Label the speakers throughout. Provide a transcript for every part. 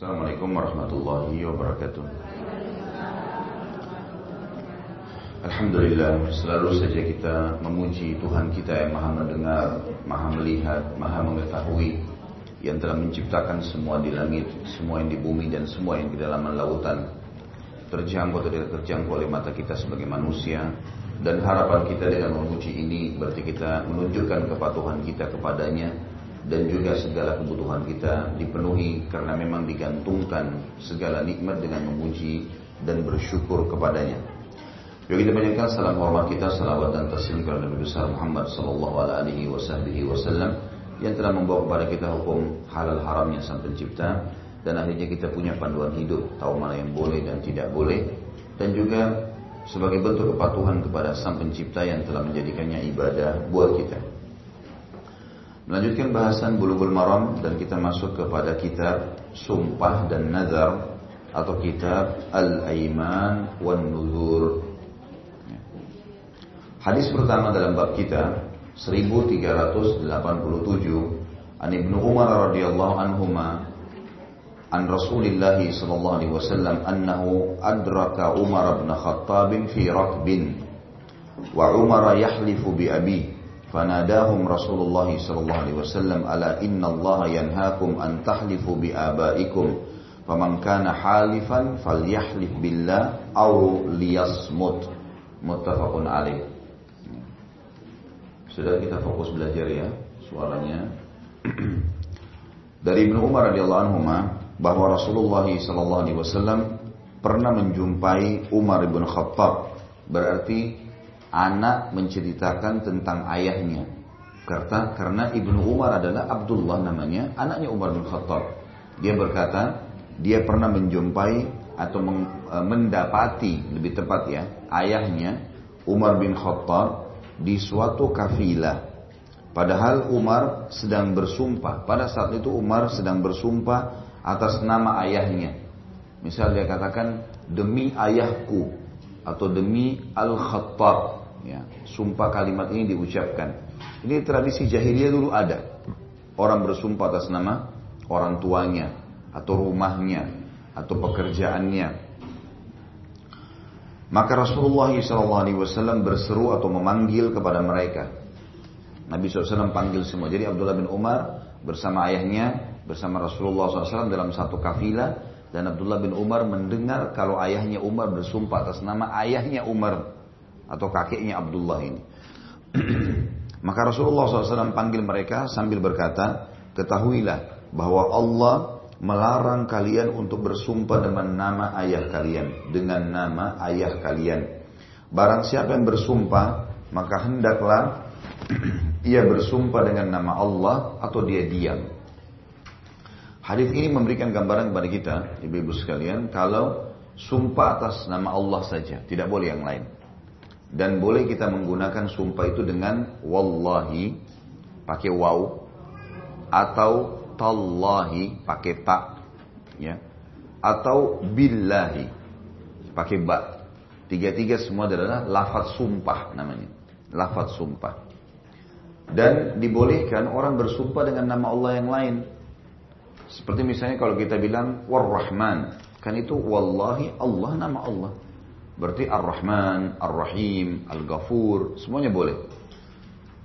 Speaker 1: Assalamualaikum warahmatullahi wabarakatuh. Alhamdulillah selalu saja kita memuji Tuhan kita yang maha mendengar, maha melihat, maha mengetahui yang telah menciptakan semua di langit, semua yang di bumi dan semua yang di dalam lautan terjangkau atau tidak terjangkau oleh mata kita sebagai manusia dan harapan kita dengan memuji ini berarti kita menunjukkan kepatuhan kita kepadanya dan juga segala kebutuhan kita dipenuhi karena memang digantungkan segala nikmat dengan memuji dan bersyukur kepadanya. Yuk kita banyakkan salam hormat kita, salawat dan taslim kepada Nabi besar Muhammad sallallahu alaihi wasallam yang telah membawa kepada kita hukum halal haramnya sang pencipta dan akhirnya kita punya panduan hidup, tahu mana yang boleh dan tidak boleh dan juga sebagai bentuk kepatuhan kepada sang pencipta yang telah menjadikannya ibadah buat kita. Melanjutkan bahasan bulughul maram dan kita masuk kepada kitab Sumpah dan Nazar atau kitab Al-Aiman wan Nuzur. Hadis pertama dalam bab kita 1387 An Ibnu Umar radhiyallahu anhuma an Rasulillah sallallahu alaihi wasallam annahu adraka Umar bin Khattab fi rakbin wa Umar yahlifu bi abihi فناداهم رسول الله صلى الله عليه وسلم ألا إن الله ينهاكم أن تحلفوا بآبائكم فمن كان حالفا فليحلف بالله أو ليصمت متفق عليه Sudah kita fokus belajar ya suaranya. Dari Ibnu Umar radhiyallahu anhu bahwa Rasulullah sallallahu alaihi wasallam pernah menjumpai Umar bin Khattab berarti anak menceritakan tentang ayahnya. Karena, karena Ibnu Umar adalah Abdullah namanya, anaknya Umar bin Khattab. Dia berkata, dia pernah menjumpai atau e, mendapati, lebih tepat ya, ayahnya Umar bin Khattab di suatu kafilah. Padahal Umar sedang bersumpah. Pada saat itu Umar sedang bersumpah atas nama ayahnya. Misal dia katakan, demi ayahku atau demi Al-Khattab Ya, sumpah kalimat ini diucapkan. Ini tradisi jahiliyah dulu ada. Orang bersumpah atas nama orang tuanya atau rumahnya atau pekerjaannya. Maka Rasulullah SAW berseru atau memanggil kepada mereka. Nabi SAW panggil semua. Jadi Abdullah bin Umar bersama ayahnya, bersama Rasulullah SAW dalam satu kafilah. Dan Abdullah bin Umar mendengar kalau ayahnya Umar bersumpah atas nama ayahnya Umar atau kakeknya Abdullah ini. Maka Rasulullah SAW panggil mereka sambil berkata, ketahuilah bahwa Allah melarang kalian untuk bersumpah dengan nama ayah kalian, dengan nama ayah kalian. Barang siapa yang bersumpah, maka hendaklah ia bersumpah dengan nama Allah atau dia diam. Hadis ini memberikan gambaran kepada kita, ibu-ibu sekalian, kalau sumpah atas nama Allah saja, tidak boleh yang lain. Dan boleh kita menggunakan sumpah itu dengan wallahi pakai waw atau tallahi pakai ta ya atau billahi pakai ba. Tiga-tiga semua adalah lafaz sumpah namanya. Lafaz sumpah. Dan dibolehkan orang bersumpah dengan nama Allah yang lain. Seperti misalnya kalau kita bilang War-Rahman. Kan itu wallahi Allah nama Allah. Berarti Ar-Rahman, Ar-Rahim, Al-Ghafur, semuanya boleh.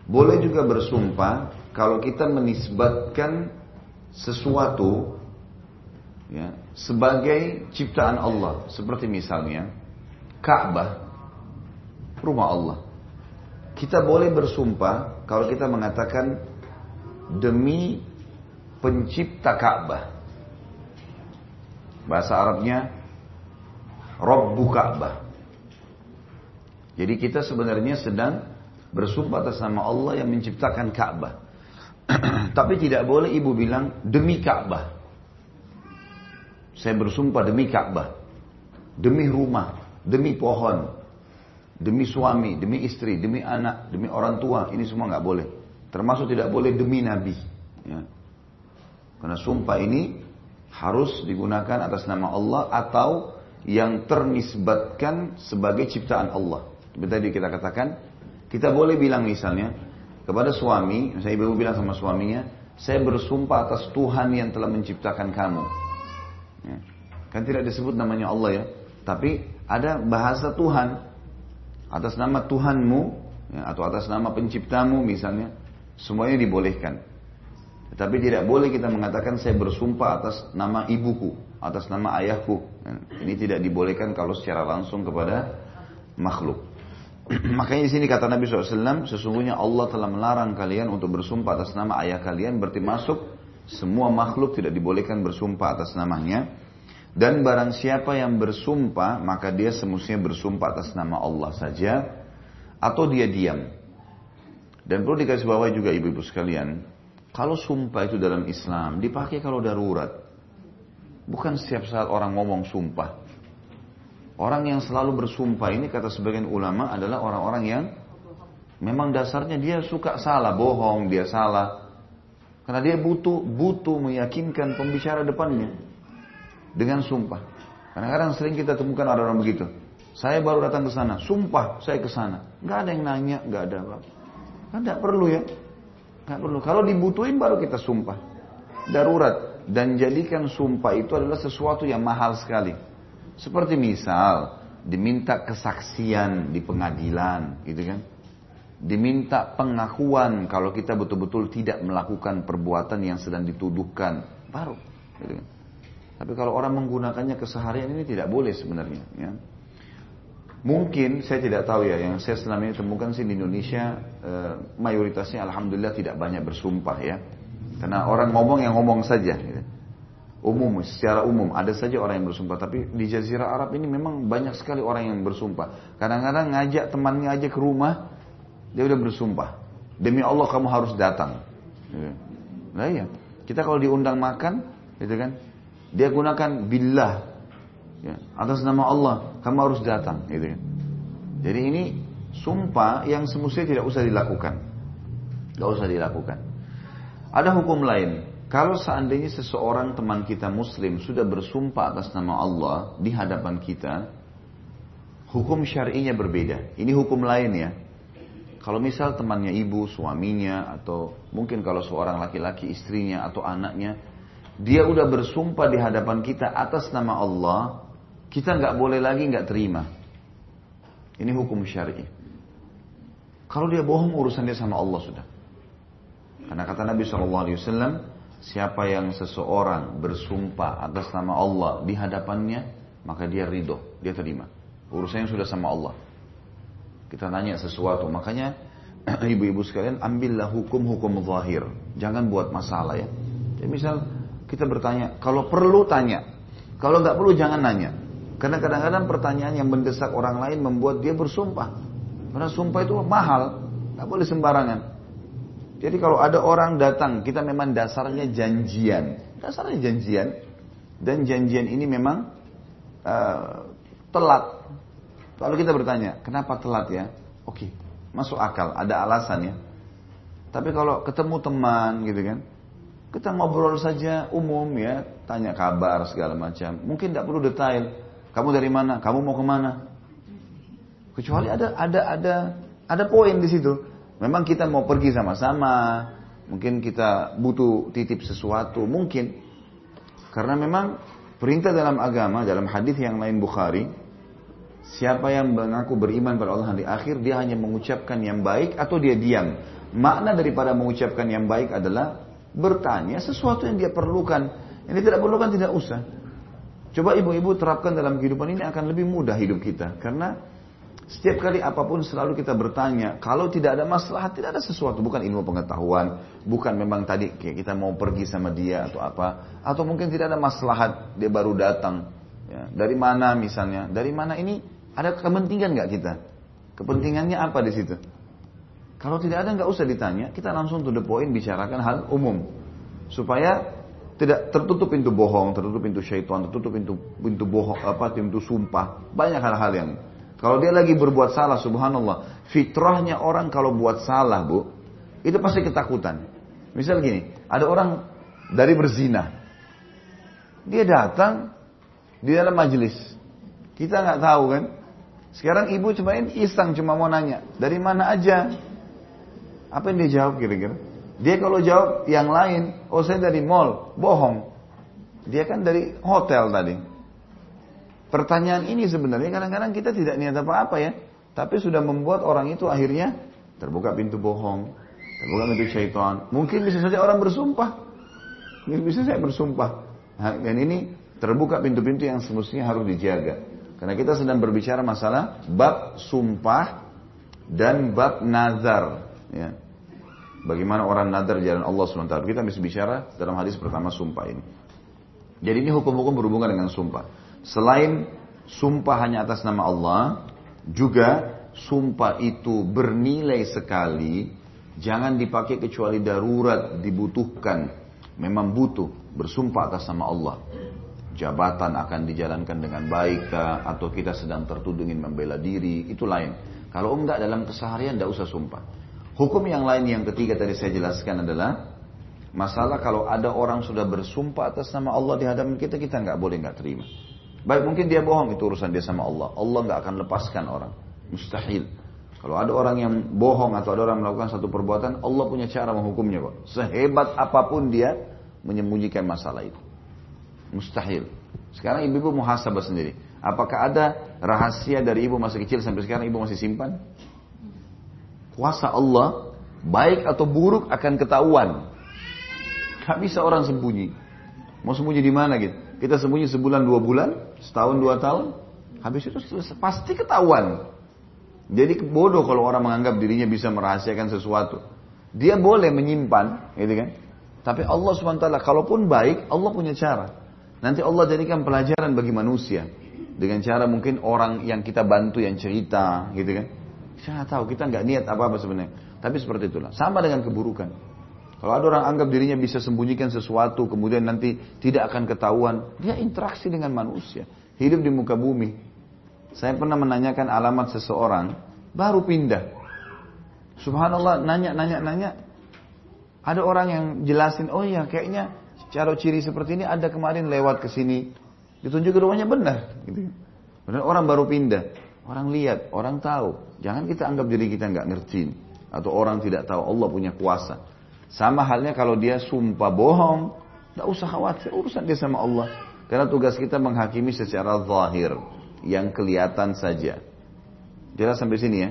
Speaker 1: Boleh juga bersumpah kalau kita menisbatkan sesuatu ya, sebagai ciptaan Allah. Seperti misalnya Ka'bah, rumah Allah. Kita boleh bersumpah kalau kita mengatakan demi pencipta Ka'bah. Bahasa Arabnya Rabbu Ka'bah. Jadi kita sebenarnya sedang bersumpah atas nama Allah yang menciptakan Ka'bah. Tapi tidak boleh ibu bilang demi Ka'bah. Saya bersumpah demi Ka'bah. Demi rumah, demi pohon, demi suami, demi istri, demi anak, demi orang tua. Ini semua nggak boleh. Termasuk tidak boleh demi Nabi. Ya. Karena sumpah ini harus digunakan atas nama Allah atau yang ternisbatkan sebagai ciptaan Allah. Seperti tadi kita katakan, kita boleh bilang misalnya kepada suami, saya ibu bilang sama suaminya, saya bersumpah atas Tuhan yang telah menciptakan kamu. Ya. Kan tidak disebut namanya Allah ya. Tapi ada bahasa Tuhan. Atas nama Tuhanmu ya, atau atas nama penciptamu misalnya. Semuanya dibolehkan. Tetapi tidak boleh kita mengatakan saya bersumpah atas nama ibuku, atas nama ayahku. Ya, ini tidak dibolehkan kalau secara langsung kepada makhluk. Makanya di sini kata Nabi SAW, sesungguhnya Allah telah melarang kalian untuk bersumpah atas nama ayah kalian, berarti masuk semua makhluk tidak dibolehkan bersumpah atas namanya. Dan barang siapa yang bersumpah, maka dia semestinya bersumpah atas nama Allah saja, atau dia diam. Dan perlu dikasih bawah juga ibu-ibu sekalian, kalau sumpah itu dalam Islam, dipakai kalau darurat. Bukan setiap saat orang ngomong sumpah. Orang yang selalu bersumpah ini kata sebagian ulama adalah orang-orang yang memang dasarnya dia suka salah, bohong, dia salah. Karena dia butuh butuh meyakinkan pembicara depannya dengan sumpah. Kadang-kadang sering kita temukan ada orang begitu. Saya baru datang ke sana, sumpah saya ke sana. Gak ada yang nanya, gak ada apa. Kan tidak perlu ya. Gak perlu. Kalau dibutuhin baru kita sumpah. Darurat. Dan jadikan sumpah itu adalah sesuatu yang mahal sekali. Seperti misal, diminta kesaksian di pengadilan, gitu kan. Diminta pengakuan kalau kita betul-betul tidak melakukan perbuatan yang sedang dituduhkan. Baru. Gitu kan. Tapi kalau orang menggunakannya keseharian ini tidak boleh sebenarnya. Ya. Mungkin saya tidak tahu ya, yang saya selama ini temukan sih di Indonesia e, mayoritasnya alhamdulillah tidak banyak bersumpah ya. Karena orang ngomong yang ngomong saja. Gitu. Umum, secara umum ada saja orang yang bersumpah. Tapi di Jazirah Arab ini memang banyak sekali orang yang bersumpah. Kadang-kadang ngajak temannya aja ke rumah, dia udah bersumpah. Demi Allah kamu harus datang. Nah iya, kita kalau diundang makan, gitu kan, dia gunakan billah ya, atas nama Allah kamu harus datang gitu kan. Jadi ini sumpah yang semestinya tidak usah dilakukan. Tidak usah dilakukan. Ada hukum lain. Kalau seandainya seseorang teman kita muslim sudah bersumpah atas nama Allah di hadapan kita, hukum syar'inya berbeda. Ini hukum lain ya. Kalau misal temannya ibu, suaminya, atau mungkin kalau seorang laki-laki istrinya atau anaknya dia udah bersumpah di hadapan kita atas nama Allah, kita nggak boleh lagi nggak terima. Ini hukum syar'i. Kalau dia bohong urusan dia sama Allah sudah. Karena kata Nabi saw, siapa yang seseorang bersumpah atas nama Allah di hadapannya, maka dia ridho, dia terima. Urusannya sudah sama Allah. Kita tanya sesuatu, makanya ibu-ibu sekalian ambillah hukum-hukum zahir. Jangan buat masalah ya. Jadi misal kita bertanya, kalau perlu tanya. Kalau nggak perlu jangan nanya. Karena kadang-kadang pertanyaan yang mendesak orang lain membuat dia bersumpah. Karena sumpah itu mahal, nggak boleh sembarangan. Jadi kalau ada orang datang, kita memang dasarnya janjian. Dasarnya janjian. Dan janjian ini memang uh, telat. Lalu kita bertanya, kenapa telat ya? Oke, masuk akal, ada alasan ya. Tapi kalau ketemu teman gitu kan, kita ngobrol saja umum ya, tanya kabar segala macam. Mungkin tidak perlu detail. Kamu dari mana? Kamu mau ke mana? Kecuali ada ada ada ada poin di situ. Memang kita mau pergi sama-sama. Mungkin kita butuh titip sesuatu. Mungkin karena memang perintah dalam agama dalam hadis yang lain Bukhari Siapa yang mengaku beriman pada Allah di akhir, dia hanya mengucapkan yang baik atau dia diam. Makna daripada mengucapkan yang baik adalah bertanya sesuatu yang dia perlukan. Yang tidak perlukan tidak usah. Coba ibu-ibu terapkan dalam kehidupan ini akan lebih mudah hidup kita. Karena setiap kali apa pun selalu kita bertanya. Kalau tidak ada masalah, tidak ada sesuatu. Bukan ilmu pengetahuan. Bukan memang tadi kayak kita mau pergi sama dia atau apa. Atau mungkin tidak ada masalah, dia baru datang. Ya, dari mana misalnya? Dari mana ini? Ada kepentingan nggak kita? Kepentingannya apa di situ? Kalau tidak ada nggak usah ditanya, kita langsung to the point bicarakan hal umum. Supaya tidak tertutup pintu bohong, tertutup pintu syaitan, tertutup pintu pintu bohong apa pintu sumpah. Banyak hal-hal yang kalau dia lagi berbuat salah, subhanallah, fitrahnya orang kalau buat salah, Bu, itu pasti ketakutan. Misal gini, ada orang dari berzina. Dia datang di dalam majelis. Kita nggak tahu kan. Sekarang ibu cuma iseng cuma mau nanya, dari mana aja? Apa yang dia jawab kira-kira? Dia kalau jawab yang lain, oh saya dari mall, bohong. Dia kan dari hotel tadi. Pertanyaan ini sebenarnya kadang-kadang kita tidak niat apa-apa ya. Tapi sudah membuat orang itu akhirnya terbuka pintu bohong. Terbuka pintu syaitan. Mungkin bisa saja orang bersumpah. Bisa saya bersumpah. Nah, dan ini terbuka pintu-pintu yang semestinya harus dijaga. Karena kita sedang berbicara masalah bab sumpah dan bab nazar. Ya. Bagaimana orang nazar jalan Allah SWT. Kita bisa bicara dalam hadis pertama sumpah ini. Jadi ini hukum-hukum berhubungan dengan sumpah. Selain sumpah hanya atas nama Allah, juga sumpah itu bernilai sekali, jangan dipakai kecuali darurat, dibutuhkan. Memang butuh bersumpah atas nama Allah. Jabatan akan dijalankan dengan baik atau kita sedang tertuduh ingin membela diri, itu lain. Kalau enggak dalam keseharian tidak usah sumpah. Hukum yang lain yang ketiga tadi saya jelaskan adalah masalah kalau ada orang sudah bersumpah atas nama Allah di hadapan kita, kita nggak boleh nggak terima. Baik mungkin dia bohong itu urusan dia sama Allah. Allah nggak akan lepaskan orang. Mustahil. Kalau ada orang yang bohong atau ada orang melakukan satu perbuatan, Allah punya cara menghukumnya kok. Sehebat apa pun dia menyembunyikan masalah itu. Mustahil. Sekarang ibu-ibu muhasabah sendiri. Apakah ada rahasia dari ibu masa kecil sampai sekarang ibu masih simpan? kuasa Allah, baik atau buruk akan ketahuan. Gak bisa orang sembunyi. Mau sembunyi di mana gitu? Kita sembunyi sebulan dua bulan, setahun dua tahun, habis itu pasti ketahuan. Jadi bodoh kalau orang menganggap dirinya bisa merahasiakan sesuatu. Dia boleh menyimpan, gitu kan? Tapi Allah SWT, kalaupun baik, Allah punya cara. Nanti Allah jadikan pelajaran bagi manusia. Dengan cara mungkin orang yang kita bantu yang cerita, gitu kan? Saya tahu kita nggak niat apa-apa sebenarnya. Tapi seperti itulah. Sama dengan keburukan. Kalau ada orang anggap dirinya bisa sembunyikan sesuatu, kemudian nanti tidak akan ketahuan, dia interaksi dengan manusia, hidup di muka bumi. Saya pernah menanyakan alamat seseorang, baru pindah. Subhanallah, nanya, nanya, nanya. Ada orang yang jelasin, oh iya kayaknya cara ciri seperti ini ada kemarin lewat ke sini. Ditunjuk rumahnya benar. Gitu. Benar orang baru pindah. Orang lihat, orang tahu. Jangan kita anggap diri kita nggak ngerti. Atau orang tidak tahu Allah punya kuasa. Sama halnya kalau dia sumpah bohong. Tidak usah khawatir, urusan dia sama Allah. Karena tugas kita menghakimi secara zahir. Yang kelihatan saja. Jelas sampai sini ya.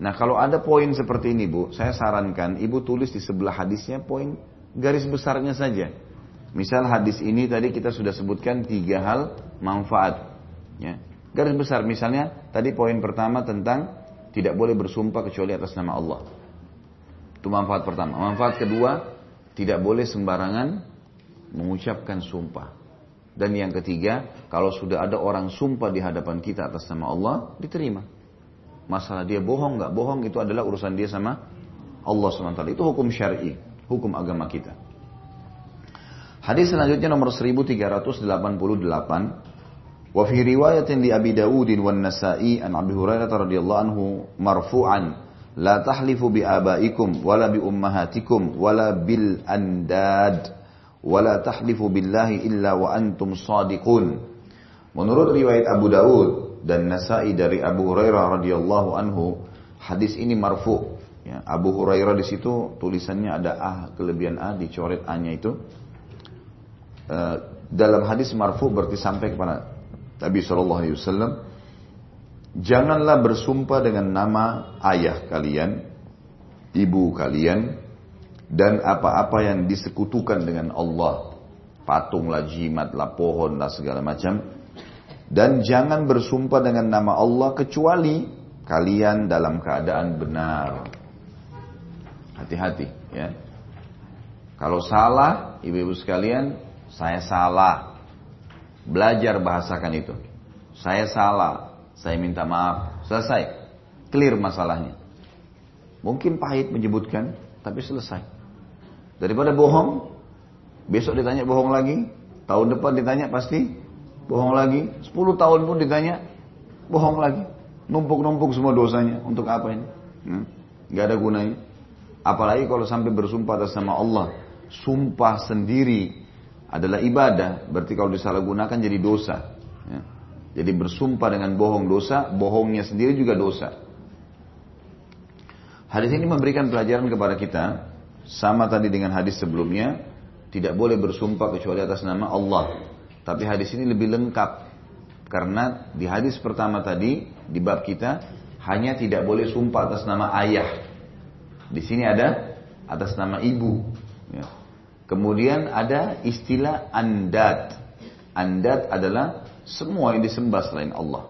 Speaker 1: Nah kalau ada poin seperti ini bu, saya sarankan ibu tulis di sebelah hadisnya poin garis besarnya saja. Misal hadis ini tadi kita sudah sebutkan tiga hal manfaat. Ya. Garis besar misalnya tadi poin pertama tentang tidak boleh bersumpah kecuali atas nama Allah. Itu manfaat pertama. Manfaat kedua, tidak boleh sembarangan mengucapkan sumpah. Dan yang ketiga, kalau sudah ada orang sumpah di hadapan kita atas nama Allah, diterima. Masalah dia bohong nggak bohong itu adalah urusan dia sama Allah SWT. Itu hukum syar'i, hukum agama kita. Hadis selanjutnya nomor 1388. Wa fi riwayatin li Abi Dawud wa Nasa'i an Abi Hurairah radhiyallahu anhu marfu'an لا تحلفوا بآبائكم ولا بأمهاتكم ولا بالأنداد ولا تحلفوا بالله إلا وأنتم صادقون. Menurut riwayat Abu Daud dan Nasai dari Abu Hurairah radhiyallahu anhu, hadis ini marfu. Ya, Abu Hurairah di situ tulisannya ada ah kelebihan ah dicoret a-nya itu. E, dalam hadis marfu berarti sampai kepada Nabi saw janganlah bersumpah dengan nama ayah kalian, ibu kalian, dan apa-apa yang disekutukan dengan Allah, patunglah, jimatlah, pohonlah segala macam, dan jangan bersumpah dengan nama Allah kecuali kalian dalam keadaan benar. Hati-hati ya. Kalau salah, ibu-ibu sekalian, saya salah. Belajar bahasakan itu. Saya salah, saya minta maaf, selesai. Clear masalahnya. Mungkin pahit menyebutkan, tapi selesai. Daripada bohong, besok ditanya bohong lagi, tahun depan ditanya pasti bohong lagi, 10 tahun pun ditanya bohong lagi. Numpuk-numpuk semua dosanya. Untuk apa ini? Hmm? Gak ada gunanya. Apalagi kalau sampai bersumpah atas nama Allah. Sumpah sendiri adalah ibadah, berarti kalau disalahgunakan jadi dosa. Ya. Jadi bersumpah dengan bohong dosa, bohongnya sendiri juga dosa. Hadis ini memberikan pelajaran kepada kita, sama tadi dengan hadis sebelumnya, tidak boleh bersumpah kecuali atas nama Allah. Tapi hadis ini lebih lengkap karena di hadis pertama tadi di bab kita hanya tidak boleh sumpah atas nama ayah. Di sini ada atas nama ibu. Ya. Kemudian ada istilah andat. Andat adalah semua yang disembah selain Allah.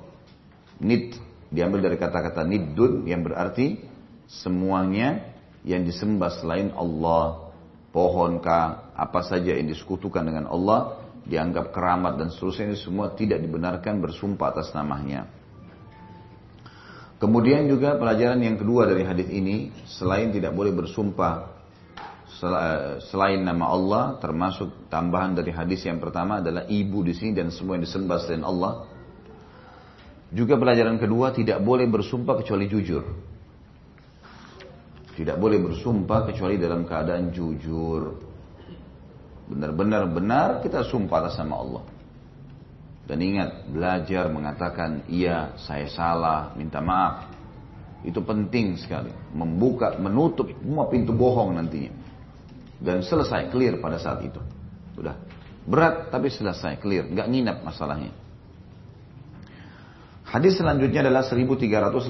Speaker 1: Nid diambil dari kata-kata niddun yang berarti semuanya yang disembah selain Allah. Pohonkah, apa saja yang disekutukan dengan Allah, dianggap keramat dan seterusnya ini semua tidak dibenarkan bersumpah atas namanya. Kemudian juga pelajaran yang kedua dari hadis ini, selain tidak boleh bersumpah selain nama Allah termasuk tambahan dari hadis yang pertama adalah ibu di sini dan semua yang disembah selain Allah. Juga pelajaran kedua tidak boleh bersumpah kecuali jujur. Tidak boleh bersumpah kecuali dalam keadaan jujur. Benar-benar benar kita sumpah atas nama Allah. Dan ingat, belajar mengatakan, iya saya salah, minta maaf. Itu penting sekali. Membuka, menutup semua pintu bohong nantinya dan selesai clear pada saat itu. Sudah berat tapi selesai clear, nggak nginap masalahnya. Hadis selanjutnya adalah 1389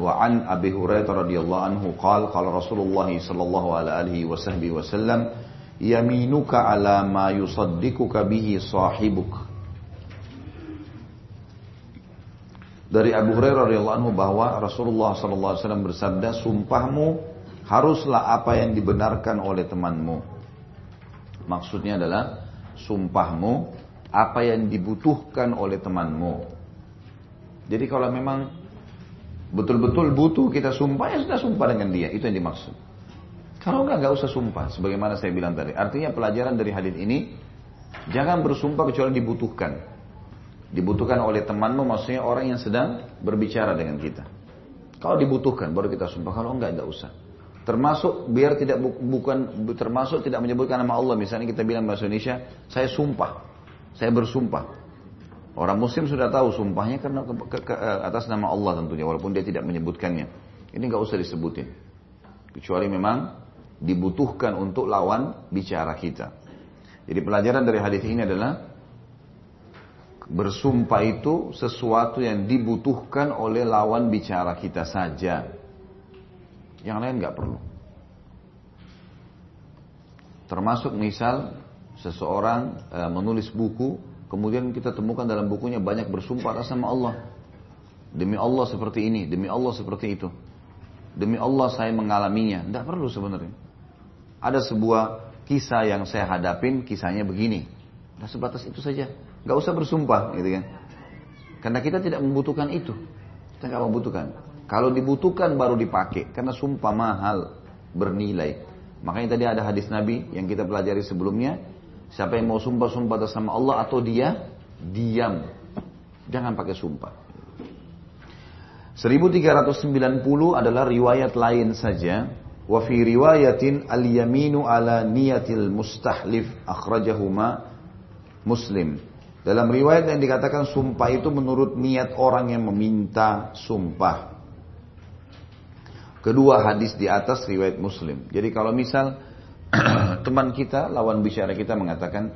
Speaker 1: wa an Abi Hurairah radhiyallahu anhu qala qala Rasulullah sallallahu alaihi wasallam yaminuka ala ma yusaddiquka bihi sahibuk Dari Abu Hurairah radhiyallahu anhu bahwa Rasulullah sallallahu alaihi wasallam bersabda sumpahmu haruslah apa yang dibenarkan oleh temanmu. Maksudnya adalah sumpahmu apa yang dibutuhkan oleh temanmu. Jadi kalau memang betul-betul butuh kita sumpah ya sudah sumpah dengan dia, itu yang dimaksud. Kalau enggak enggak usah sumpah sebagaimana saya bilang tadi. Artinya pelajaran dari hadis ini jangan bersumpah kecuali dibutuhkan. Dibutuhkan oleh temanmu maksudnya orang yang sedang berbicara dengan kita. Kalau dibutuhkan baru kita sumpah, kalau enggak enggak usah. Termasuk biar tidak bukan termasuk tidak menyebutkan nama Allah. Misalnya kita bilang bahasa Indonesia, saya sumpah, saya bersumpah. Orang Muslim sudah tahu sumpahnya karena ke, ke, ke, atas nama Allah tentunya, walaupun dia tidak menyebutkannya. Ini nggak usah disebutin, kecuali memang dibutuhkan untuk lawan bicara kita. Jadi pelajaran dari hadis ini adalah bersumpah itu sesuatu yang dibutuhkan oleh lawan bicara kita saja. Yang lain nggak perlu. Termasuk misal seseorang e, menulis buku, kemudian kita temukan dalam bukunya banyak bersumpah atas nama Allah. Demi Allah seperti ini, demi Allah seperti itu. Demi Allah saya mengalaminya. Tidak perlu sebenarnya. Ada sebuah kisah yang saya hadapin, kisahnya begini. Nah sebatas itu saja. Gak usah bersumpah gitu kan. Karena kita tidak membutuhkan itu. Kita nggak membutuhkan. Kalau dibutuhkan baru dipakai karena sumpah mahal bernilai. Makanya tadi ada hadis Nabi yang kita pelajari sebelumnya, siapa yang mau sumpah-sumpah atas nama Allah atau dia diam. Jangan pakai sumpah. 1390 adalah riwayat lain saja. Wa fi riwayatin al-yaminu ala niyatil mustahlif akhrajahuma Muslim. Dalam riwayat yang dikatakan sumpah itu menurut niat orang yang meminta sumpah. Kedua hadis di atas riwayat Muslim. Jadi kalau misal teman kita, lawan bicara kita mengatakan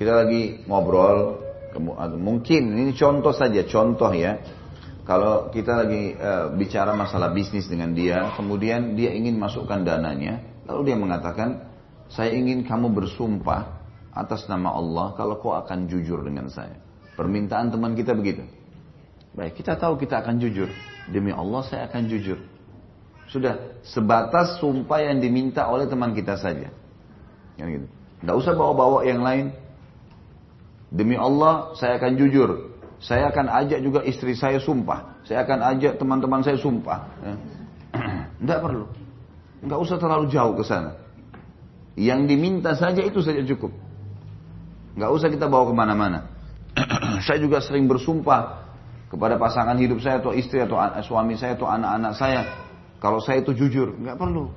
Speaker 1: kita lagi ngobrol, mungkin ini contoh saja, contoh ya. Kalau kita lagi uh, bicara masalah bisnis dengan dia, kemudian dia ingin masukkan dananya, lalu dia mengatakan, saya ingin kamu bersumpah atas nama Allah kalau kau akan jujur dengan saya. Permintaan teman kita begitu. Baik, kita tahu kita akan jujur. Demi Allah saya akan jujur. Sudah sebatas sumpah yang diminta oleh teman kita saja. Kan gitu. Tidak usah bawa-bawa yang lain. Demi Allah saya akan jujur. Saya akan ajak juga istri saya sumpah. Saya akan ajak teman-teman saya sumpah. Ya. perlu. Tidak usah terlalu jauh ke sana. Yang diminta saja itu saja cukup. Nggak usah kita bawa ke mana-mana. saya juga sering bersumpah kepada pasangan hidup saya atau istri atau suami saya atau anak-anak saya kalau saya itu jujur, nggak perlu.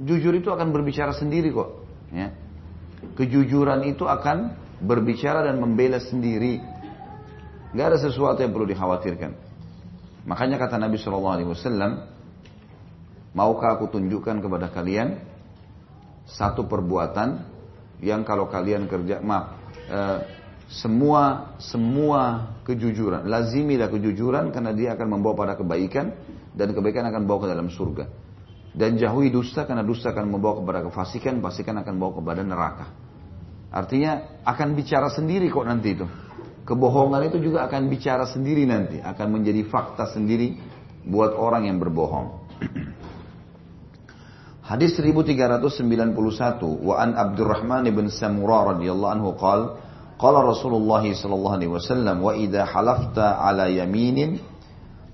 Speaker 1: Jujur itu akan berbicara sendiri kok. Ya. Kejujuran itu akan berbicara dan membela sendiri. Nggak ada sesuatu yang perlu dikhawatirkan. Makanya kata Nabi Shallallahu Alaihi Wasallam, maukah aku tunjukkan kepada kalian satu perbuatan yang kalau kalian kerja maaf eh, semua semua kejujuran. Lazimilah kejujuran karena dia akan membawa pada kebaikan dan kebaikan akan membawa ke dalam surga. Dan jauhi dusta karena dusta akan membawa kepada kefasikan fasikan akan membawa kepada neraka. Artinya akan bicara sendiri kok nanti itu. Kebohongan itu juga akan bicara sendiri nanti. Akan menjadi fakta sendiri buat orang yang berbohong. Hadis 1391 wa an Abdurrahman bin Samurah radhiyallahu anhu qala qala Rasulullah sallallahu alaihi wasallam wa idza halafta ala yaminin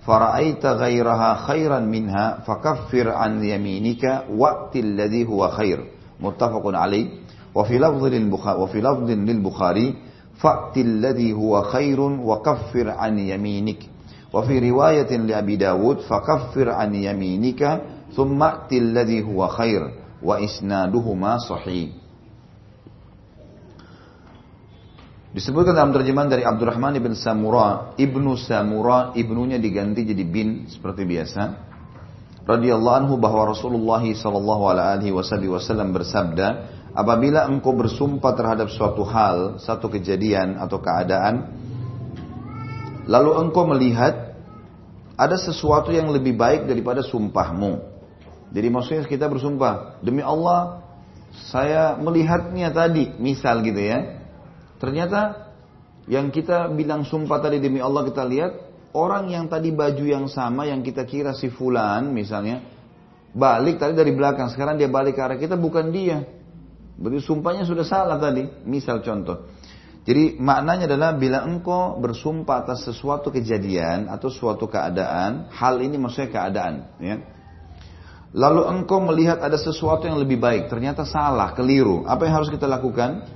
Speaker 1: fara'aita ghairaha khairan minha fakaffir an yaminika wa'ti alladhi huwa khair muttafaqun alaih wa fi lafdhin bukhari wa fi lafdhin lil bukhari fa'ti alladhi huwa khairun wa kaffir an yaminik wa fi riwayatin li abi daud fakaffir an yaminika thumma alladhi huwa khair wa isnaduhuma sahih Disebutkan dalam terjemahan dari Abdurrahman ibn Samura, ibnu Samura, ibnunya diganti jadi bin seperti biasa. Radhiyallahu anhu bahwa Rasulullah sallallahu alaihi wasallam bersabda, apabila engkau bersumpah terhadap suatu hal, satu kejadian atau keadaan, lalu engkau melihat ada sesuatu yang lebih baik daripada sumpahmu. Jadi maksudnya kita bersumpah, demi Allah saya melihatnya tadi, misal gitu ya. Ternyata yang kita bilang sumpah tadi demi Allah kita lihat, orang yang tadi baju yang sama yang kita kira si fulan misalnya, balik tadi dari belakang, sekarang dia balik ke arah kita bukan dia. Berarti sumpahnya sudah salah tadi, misal contoh. Jadi maknanya adalah bila engkau bersumpah atas sesuatu kejadian atau suatu keadaan, hal ini maksudnya keadaan, ya Lalu engkau melihat ada sesuatu yang lebih baik, ternyata salah, keliru. Apa yang harus kita lakukan?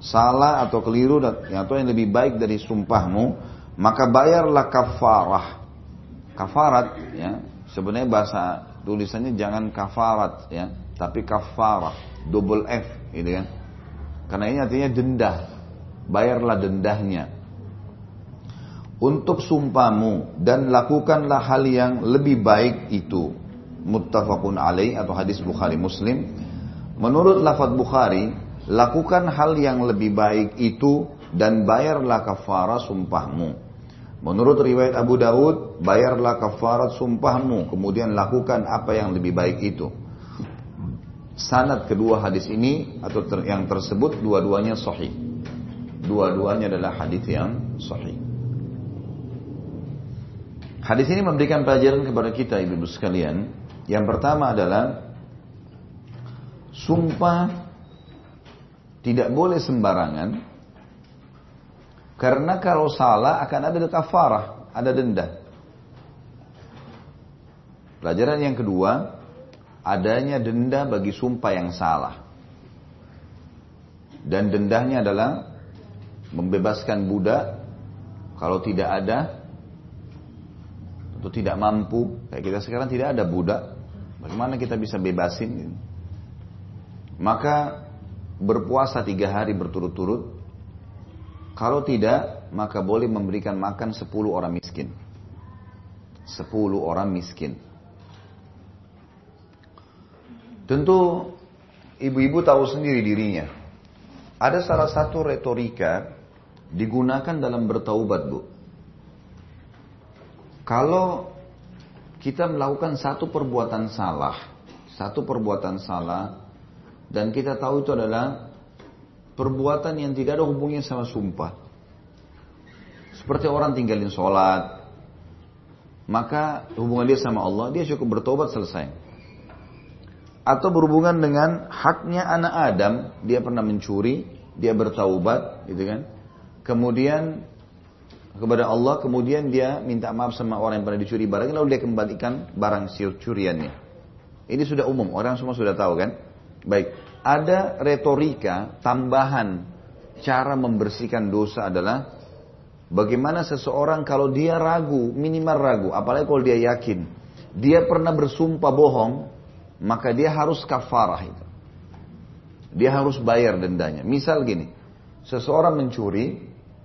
Speaker 1: Salah atau keliru atau yang lebih baik dari sumpahmu, maka bayarlah kafarah. Kafarat ya, sebenarnya bahasa tulisannya jangan kafarat ya, tapi kafarah, double F gitu ya. Karena ini artinya denda. Bayarlah dendahnya. Untuk sumpahmu dan lakukanlah hal yang lebih baik itu muttafaqun alaih atau hadis Bukhari Muslim. Menurut lafaz Bukhari, lakukan hal yang lebih baik itu dan bayarlah kafara sumpahmu. Menurut riwayat Abu Daud, bayarlah kafarat sumpahmu, kemudian lakukan apa yang lebih baik itu. Sanad kedua hadis ini atau ter, yang tersebut dua-duanya sahih. Dua-duanya adalah hadis yang sahih. Hadis ini memberikan pelajaran kepada kita ibu-ibu sekalian yang pertama adalah sumpah tidak boleh sembarangan karena kalau salah akan ada kafarah, ada denda. Pelajaran yang kedua, adanya denda bagi sumpah yang salah. Dan dendanya adalah membebaskan budak kalau tidak ada atau tidak mampu. Kayak kita sekarang tidak ada budak, Bagaimana kita bisa bebasin? Maka berpuasa tiga hari berturut-turut. Kalau tidak, maka boleh memberikan makan sepuluh orang miskin. Sepuluh orang miskin. Tentu ibu-ibu tahu sendiri dirinya. Ada salah satu retorika digunakan dalam bertaubat, Bu. Kalau kita melakukan satu perbuatan salah, satu perbuatan salah, dan kita tahu itu adalah perbuatan yang tidak ada hubungannya sama sumpah. Seperti orang tinggalin sholat, maka hubungan dia sama Allah, dia cukup bertobat selesai. Atau berhubungan dengan haknya anak Adam, dia pernah mencuri, dia bertaubat, gitu kan. Kemudian kepada Allah kemudian dia minta maaf sama orang yang pernah dicuri barangnya lalu dia kembalikan barang curiannya. Ini sudah umum, orang semua sudah tahu kan? Baik, ada retorika tambahan cara membersihkan dosa adalah bagaimana seseorang kalau dia ragu, minimal ragu, apalagi kalau dia yakin, dia pernah bersumpah bohong, maka dia harus kafarah itu. Dia harus bayar dendanya. Misal gini, seseorang mencuri,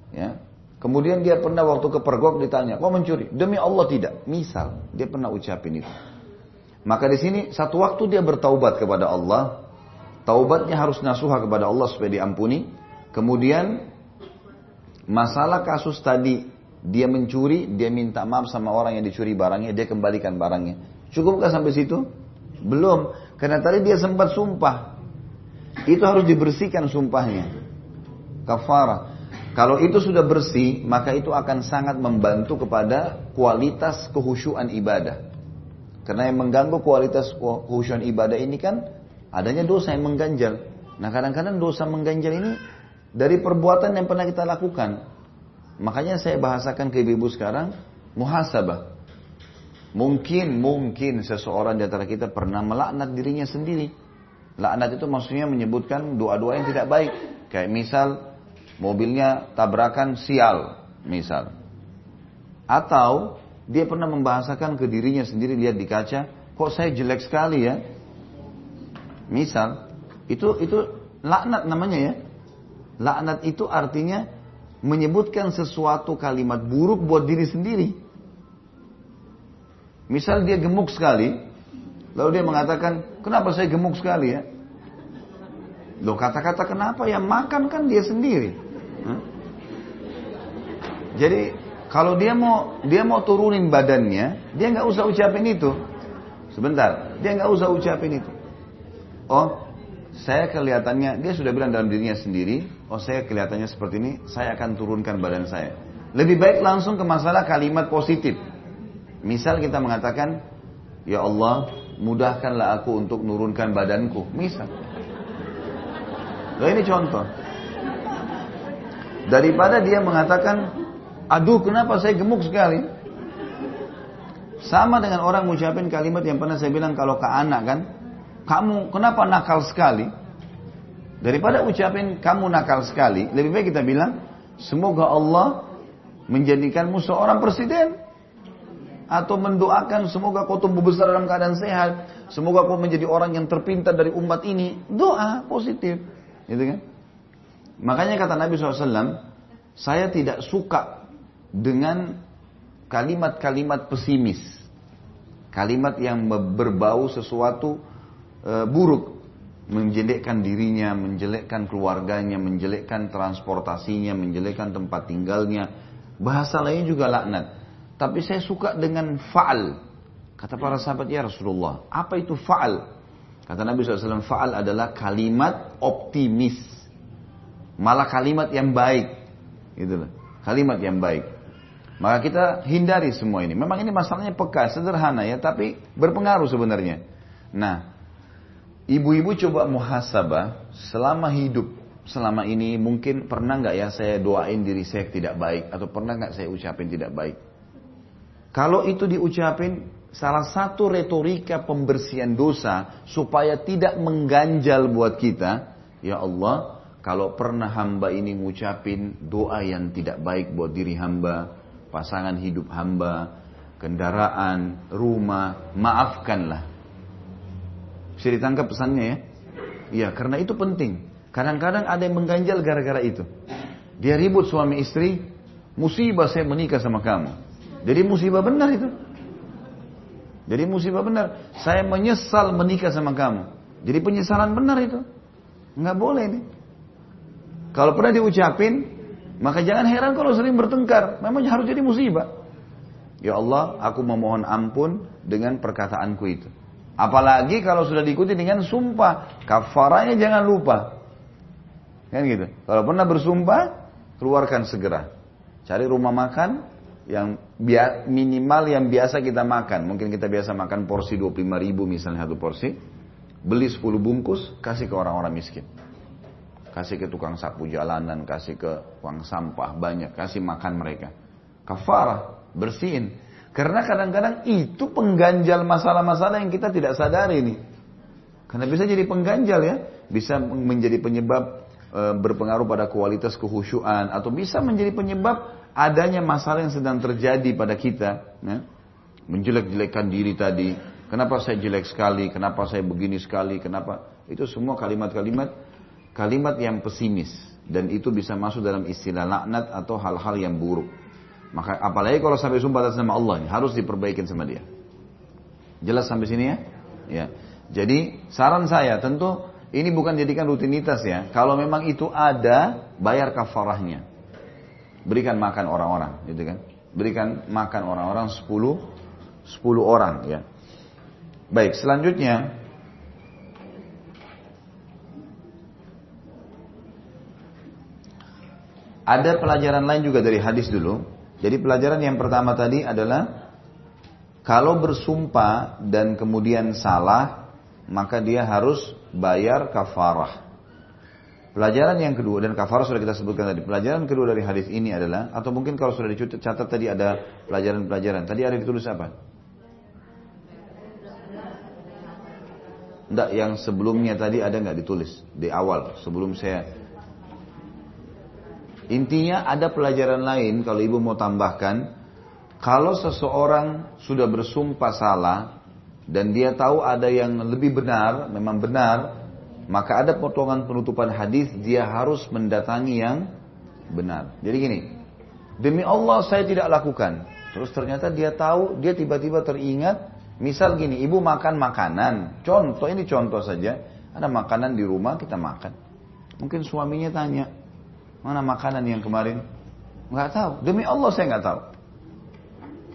Speaker 1: ya, Kemudian dia pernah waktu ke pergok ditanya, kok mencuri? Demi Allah tidak. Misal, dia pernah ucapin itu. Maka di sini satu waktu dia bertaubat kepada Allah, Taubatnya harus nasuha kepada Allah supaya diampuni. Kemudian masalah kasus tadi dia mencuri, dia minta maaf sama orang yang dicuri barangnya, dia kembalikan barangnya. Cukupkah sampai situ? Belum, karena tadi dia sempat sumpah. Itu harus dibersihkan sumpahnya. Kafara. Kalau itu sudah bersih, maka itu akan sangat membantu kepada kualitas kehusuan ibadah. Karena yang mengganggu kualitas kehusuan ibadah ini kan adanya dosa yang mengganjal. Nah kadang-kadang dosa mengganjal ini dari perbuatan yang pernah kita lakukan. Makanya saya bahasakan ke ibu-ibu sekarang, muhasabah. Mungkin, mungkin seseorang di antara kita pernah melaknat dirinya sendiri. Laknat itu maksudnya menyebutkan doa-doa yang tidak baik. Kayak misal, mobilnya tabrakan sial, misal. Atau dia pernah membahasakan ke dirinya sendiri lihat di kaca, kok saya jelek sekali ya, Misal, itu itu laknat namanya ya. Laknat itu artinya menyebutkan sesuatu kalimat buruk buat diri sendiri. Misal dia gemuk sekali, lalu dia mengatakan, kenapa saya gemuk sekali ya? Loh kata-kata kenapa ya makan kan dia sendiri. Hah? Jadi kalau dia mau dia mau turunin badannya, dia nggak usah ucapin itu. Sebentar, dia nggak usah ucapin itu. Oh, saya kelihatannya, dia sudah bilang dalam dirinya sendiri, oh saya kelihatannya seperti ini, saya akan turunkan badan saya. Lebih baik langsung ke masalah kalimat positif. Misal kita mengatakan, Ya Allah, mudahkanlah aku untuk nurunkan badanku. Misal. Nah, ini contoh. Daripada dia mengatakan, aduh kenapa saya gemuk sekali. Sama dengan orang mengucapkan kalimat yang pernah saya bilang kalau ke anak kan, kamu kenapa nakal sekali? Daripada ucapin kamu nakal sekali, lebih baik kita bilang, semoga Allah menjadikanmu seorang presiden. Atau mendoakan semoga kau tumbuh besar dalam keadaan sehat. Semoga kau menjadi orang yang terpintar dari umat ini. Doa positif. Gitu kan? Makanya kata Nabi SAW, saya tidak suka dengan kalimat-kalimat pesimis. Kalimat yang berbau sesuatu e, buruk, menjelekkan dirinya, menjelekkan keluarganya, menjelekkan transportasinya, menjelekkan tempat tinggalnya. Bahasa lain juga laknat. Tapi saya suka dengan faal. Kata para sahabat ya Rasulullah, apa itu faal? Kata Nabi SAW, faal adalah kalimat optimis. Malah kalimat yang baik. Gitu Kalimat yang baik. Maka kita hindari semua ini. Memang ini masalahnya peka, sederhana ya, tapi berpengaruh sebenarnya. Nah, Ibu-ibu coba muhasabah selama hidup selama ini mungkin pernah nggak ya saya doain diri saya tidak baik atau pernah nggak saya ucapin tidak baik? Kalau itu diucapin salah satu retorika pembersihan dosa supaya tidak mengganjal buat kita, ya Allah, kalau pernah hamba ini ngucapin doa yang tidak baik buat diri hamba, pasangan hidup hamba, kendaraan, rumah, maafkanlah. Bisa ditangkap pesannya ya? Iya, karena itu penting. Kadang-kadang ada yang mengganjal gara-gara itu. Dia ribut suami istri, musibah saya menikah sama kamu. Jadi musibah benar itu. Jadi musibah benar. Saya menyesal menikah sama kamu. Jadi penyesalan benar itu. Nggak boleh ini. Kalau pernah diucapin, maka jangan heran kalau sering bertengkar. Memang harus jadi musibah. Ya Allah, aku memohon ampun dengan perkataanku itu. Apalagi kalau sudah diikuti dengan sumpah. Kafaranya jangan lupa. Kan gitu. Kalau pernah bersumpah, keluarkan segera. Cari rumah makan yang minimal yang biasa kita makan. Mungkin kita biasa makan porsi 25 ribu misalnya satu porsi. Beli 10 bungkus, kasih ke orang-orang miskin. Kasih ke tukang sapu jalanan, kasih ke uang sampah banyak, kasih makan mereka. Kafarah, bersihin. Karena kadang-kadang itu pengganjal masalah-masalah yang kita tidak sadari nih. Karena bisa jadi pengganjal ya, bisa menjadi penyebab e, berpengaruh pada kualitas kehusuan atau bisa menjadi penyebab adanya masalah yang sedang terjadi pada kita. Ya. Menjelek-jelekkan diri tadi. Kenapa saya jelek sekali? Kenapa saya begini sekali? Kenapa? Itu semua kalimat-kalimat kalimat yang pesimis dan itu bisa masuk dalam istilah laknat atau hal-hal yang buruk. Maka apalagi kalau sampai sumpah atas nama Allah harus diperbaikin sama dia. Jelas sampai sini ya? Ya. Jadi saran saya tentu Ini bukan jadikan rutinitas ya. Kalau memang itu ada, bayar kafarahnya. Berikan makan orang-orang, gitu kan? Berikan makan orang-orang 10 10 orang ya. Baik, selanjutnya ada pelajaran lain juga dari hadis dulu. Jadi pelajaran yang pertama tadi adalah kalau bersumpah dan kemudian salah, maka dia harus bayar kafarah. Pelajaran yang kedua dan kafarah sudah kita sebutkan tadi. Pelajaran kedua dari hadis ini adalah atau mungkin kalau sudah dicatat tadi ada pelajaran-pelajaran. Tadi ada ditulis apa? Enggak, yang sebelumnya tadi ada nggak ditulis di awal sebelum saya. Intinya ada pelajaran lain kalau ibu mau tambahkan. Kalau seseorang sudah bersumpah salah dan dia tahu ada yang lebih benar, memang benar, maka ada potongan penutupan hadis dia harus mendatangi yang benar. Jadi gini, demi Allah saya tidak lakukan. Terus ternyata dia tahu, dia tiba-tiba teringat, misal gini, ibu makan makanan, contoh ini contoh saja, ada makanan di rumah kita makan. Mungkin suaminya tanya, mana makanan yang kemarin? Nggak tahu. Demi Allah saya nggak tahu.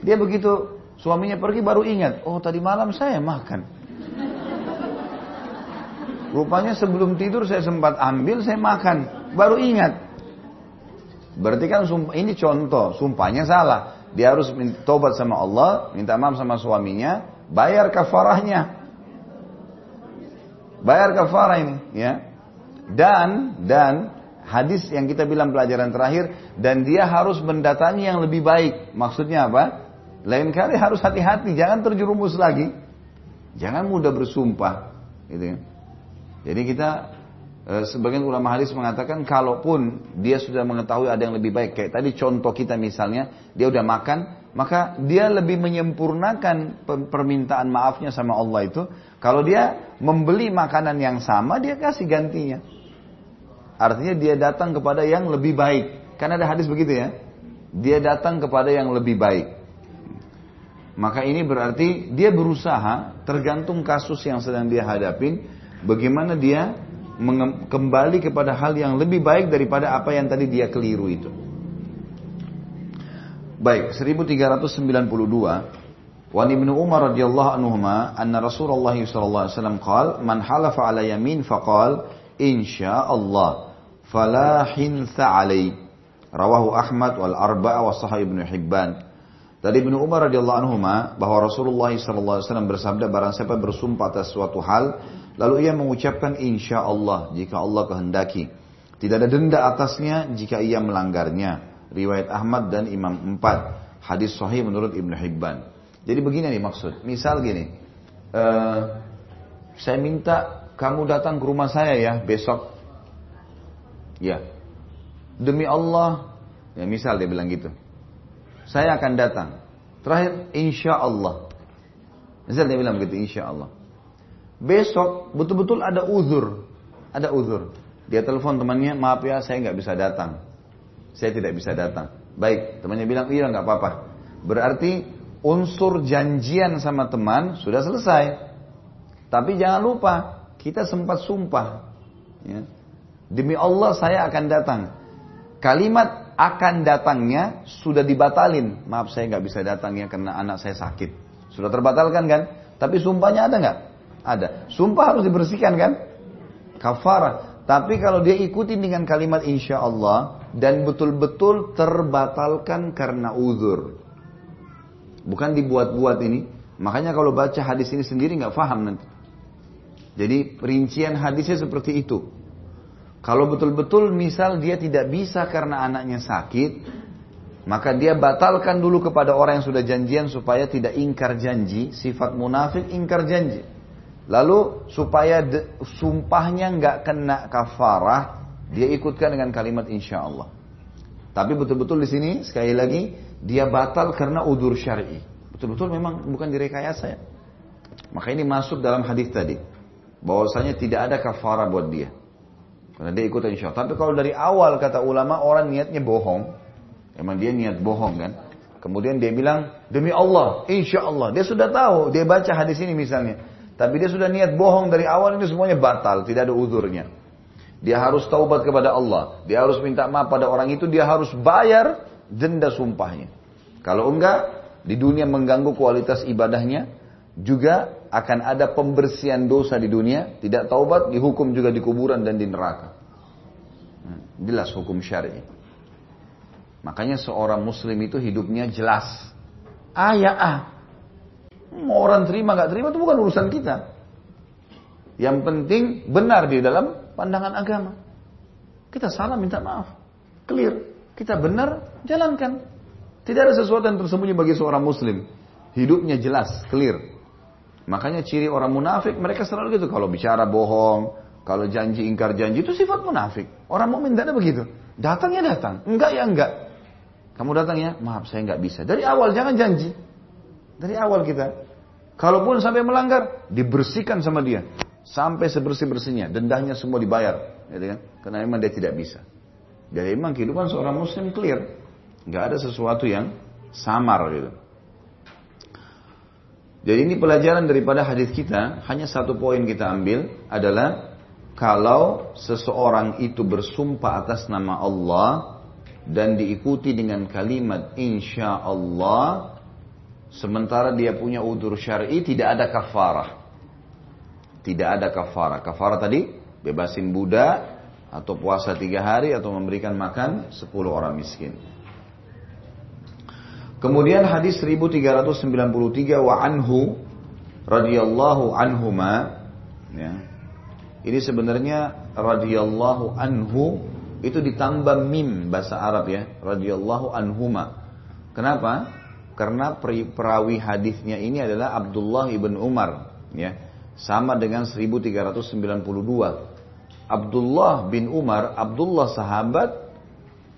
Speaker 1: Dia begitu suaminya pergi baru ingat, oh tadi malam saya makan. Rupanya sebelum tidur saya sempat ambil, saya makan. Baru ingat. Berarti kan ini contoh, sumpahnya salah. Dia harus tobat sama Allah, minta maaf sama suaminya, bayar kafarahnya. Bayar kafarah ini, ya. Dan dan hadis yang kita bilang pelajaran terakhir dan dia harus mendatangi yang lebih baik. Maksudnya apa? Lain kali harus hati-hati, jangan terjerumus lagi. Jangan mudah bersumpah, gitu ya. Jadi kita eh, sebagian ulama hadis mengatakan kalaupun dia sudah mengetahui ada yang lebih baik kayak tadi contoh kita misalnya dia udah makan maka dia lebih menyempurnakan permintaan maafnya sama Allah itu kalau dia membeli makanan yang sama dia kasih gantinya artinya dia datang kepada yang lebih baik. Kan ada hadis begitu ya? Dia datang kepada yang lebih baik. Maka ini berarti dia berusaha tergantung kasus yang sedang dia hadapin Bagaimana dia kembali kepada hal yang lebih baik daripada apa yang tadi dia keliru itu. Baik, 1392 Wa Ibnu Umar radhiyallahu anhuma anna Rasulullah sallallahu alaihi wasallam qaal man halafa ala yamin faqal insyaallah fala hintha alai rawahu Ahmad wal arba'a wa sahih Ibnu Hibban dari Ibnu Umar radhiyallahu anhu bahwa Rasulullah sallallahu alaihi wasallam bersabda barang siapa bersumpah atas suatu hal Lalu ia mengucapkan insya Allah jika Allah kehendaki. Tidak ada denda atasnya jika ia melanggarnya. Riwayat Ahmad dan Imam Empat. Hadis sahih menurut Ibn Hibban. Jadi begini nih maksud. Misal gini. Uh, saya minta kamu datang ke rumah saya ya besok. Ya. Demi Allah. Ya misal dia bilang gitu. Saya akan datang. Terakhir insya Allah. Misal dia bilang begitu insya Allah. Besok betul-betul ada uzur. Ada uzur. Dia telepon temannya, maaf ya saya nggak bisa datang. Saya tidak bisa datang. Baik, temannya bilang, iya nggak apa-apa. Berarti unsur janjian sama teman sudah selesai. Tapi jangan lupa, kita sempat sumpah. Ya. Demi Allah saya akan datang. Kalimat akan datangnya sudah dibatalin. Maaf saya nggak bisa datang ya karena anak saya sakit. Sudah terbatalkan kan? Tapi sumpahnya ada nggak? Ada. Sumpah harus dibersihkan kan? Kafarah. Tapi kalau dia ikuti dengan kalimat insya Allah dan betul-betul terbatalkan karena uzur. Bukan dibuat-buat ini. Makanya kalau baca hadis ini sendiri nggak faham nanti. Jadi perincian hadisnya seperti itu. Kalau betul-betul misal dia tidak bisa karena anaknya sakit, maka dia batalkan dulu kepada orang yang sudah janjian supaya tidak ingkar janji. Sifat munafik ingkar janji. Lalu supaya de, sumpahnya nggak kena kafarah, dia ikutkan dengan kalimat insya Allah. Tapi betul-betul di sini sekali lagi dia batal karena udur syar'i. Betul-betul memang bukan direkayasa ya. Maka ini masuk dalam hadis tadi. Bahwasanya tidak ada kafarah buat dia. Karena dia ikut insya Allah. Tapi kalau dari awal kata ulama orang niatnya bohong. Emang dia niat bohong kan. Kemudian dia bilang demi Allah, insya Allah. Dia sudah tahu. Dia baca hadis ini misalnya. Tapi dia sudah niat bohong dari awal ini semuanya batal, tidak ada uzurnya. Dia harus taubat kepada Allah. Dia harus minta maaf pada orang itu. Dia harus bayar denda sumpahnya. Kalau enggak, di dunia mengganggu kualitas ibadahnya. Juga akan ada pembersihan dosa di dunia. Tidak taubat, dihukum juga di kuburan dan di neraka. Hmm, jelas hukum syari. Makanya seorang muslim itu hidupnya jelas. Ah ya ah. Mau orang terima gak terima itu bukan urusan kita. Yang penting benar di dalam pandangan agama. Kita salah minta maaf. Clear. Kita benar, jalankan. Tidak ada sesuatu yang tersembunyi bagi seorang muslim. Hidupnya jelas, clear. Makanya ciri orang munafik, mereka selalu gitu. Kalau bicara bohong, kalau janji ingkar janji, itu sifat munafik. Orang mukmin tidak begitu. Datang ya datang, enggak ya enggak. Kamu datang ya, maaf saya enggak bisa. Dari awal jangan janji. Dari awal kita. Kalaupun sampai melanggar, dibersihkan sama dia sampai sebersih-bersihnya, dendanya semua dibayar, gitu kan? Karena memang dia tidak bisa. Jadi memang kehidupan seorang muslim clear, nggak ada sesuatu yang samar gitu. Jadi ini pelajaran daripada hadis kita, hanya satu poin kita ambil adalah kalau seseorang itu bersumpah atas nama Allah dan diikuti dengan kalimat insya Allah, sementara dia punya udur syar'i tidak ada kafarah. Tidak ada kafara. Kafara tadi bebasin budak atau puasa tiga hari atau memberikan makan sepuluh orang miskin. Kemudian hadis 1393 wa anhu radhiyallahu anhuma ya. Ini sebenarnya radhiyallahu anhu itu ditambah mim bahasa Arab ya, radhiyallahu anhuma. Kenapa? Karena perawi hadisnya ini adalah Abdullah ibn Umar ya. Sama dengan 1392. Abdullah bin Umar, Abdullah sahabat,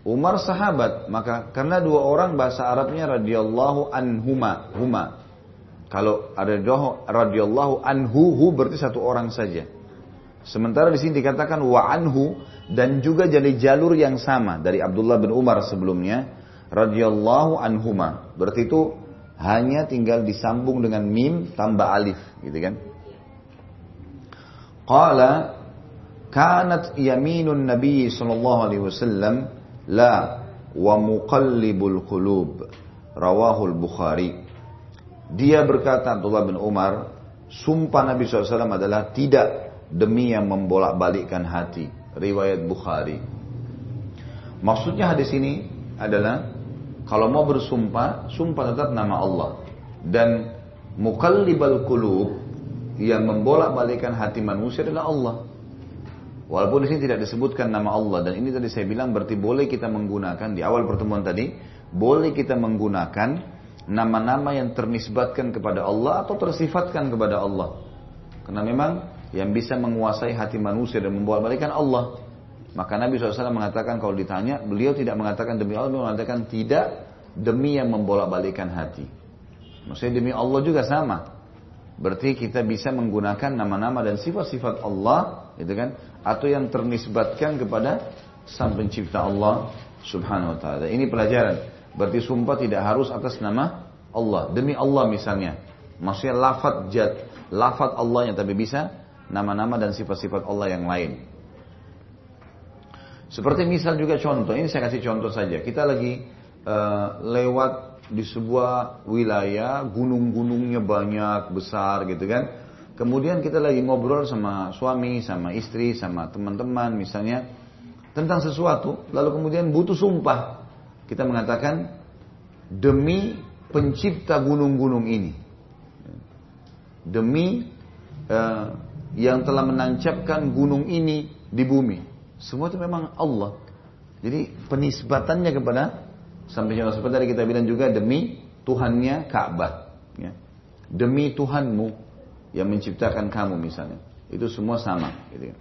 Speaker 1: Umar sahabat. Maka karena dua orang bahasa Arabnya radhiyallahu anhuma, huma. Kalau ada radhiyallahu anhu, hu berarti satu orang saja. Sementara di sini dikatakan wa anhu dan juga jadi jalur yang sama dari Abdullah bin Umar sebelumnya radhiyallahu anhuma. Berarti itu hanya tinggal disambung dengan mim tambah alif, gitu kan? Qala kanat yaminun Nabi sallallahu alaihi wasallam la wa muqallibul qulub rawahul Bukhari. Dia berkata Abdullah bin Umar, sumpah Nabi SAW adalah tidak demi yang membolak-balikkan hati. Riwayat Bukhari. Maksudnya hadis ini adalah kalau mau bersumpah, sumpah tetap nama Allah. Dan muqallibal qulub yang membolak-balikan hati manusia adalah Allah. Walaupun di sini tidak disebutkan nama Allah dan ini tadi saya bilang berarti boleh kita menggunakan di awal pertemuan tadi boleh kita menggunakan nama-nama yang ternisbatkan kepada Allah atau tersifatkan kepada Allah. Karena memang yang bisa menguasai hati manusia dan membolak-balikan Allah. Maka Nabi SAW mengatakan kalau ditanya, beliau tidak mengatakan demi Allah, beliau mengatakan tidak demi yang membolak-balikan hati. Maksudnya demi Allah juga sama. Berarti kita bisa menggunakan nama-nama dan sifat-sifat Allah, gitu kan? Atau yang ternisbatkan kepada Sang Pencipta Allah Subhanahu wa taala. Ini pelajaran. Berarti sumpah tidak harus atas nama Allah. Demi Allah misalnya. Maksudnya lafat jad, Allah yang tapi bisa nama-nama dan sifat-sifat Allah yang lain. Seperti misal juga contoh, ini saya kasih contoh saja. Kita lagi uh, lewat di sebuah wilayah gunung-gunungnya banyak besar gitu kan kemudian kita lagi ngobrol sama suami sama istri sama teman-teman misalnya tentang sesuatu lalu kemudian butuh sumpah. Kita mengatakan demi pencipta gunung-gunung ini. Demi uh, yang telah menancapkan gunung ini di bumi. Semua itu memang Allah. Jadi penisbatannya kepada Sampai yang seperti tadi kita bilang juga demi Tuhannya Ka'bah. Ya. Demi Tuhanmu yang menciptakan kamu misalnya. Itu semua sama. Gitu.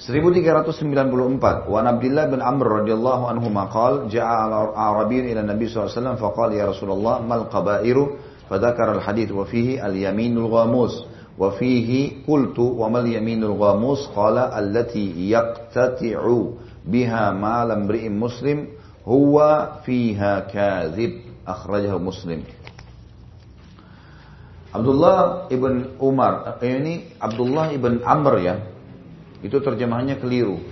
Speaker 1: 1394 Wa Abdullah bin Amr radhiyallahu anhu maqal ja'a al-Arabiyyun ila Nabi SAW faqala ya Rasulullah mal qabairu fadzakara al-hadith wa fihi al-yaminul ghamus wa fihi qultu wa mal yaminul ghamus qala allati yaqtati'u biha ma lam muslim huwa fiha kadzib akhrajahu muslim Abdullah ibn Umar, eh, ini Abdullah ibn Amr ya, itu terjemahannya keliru.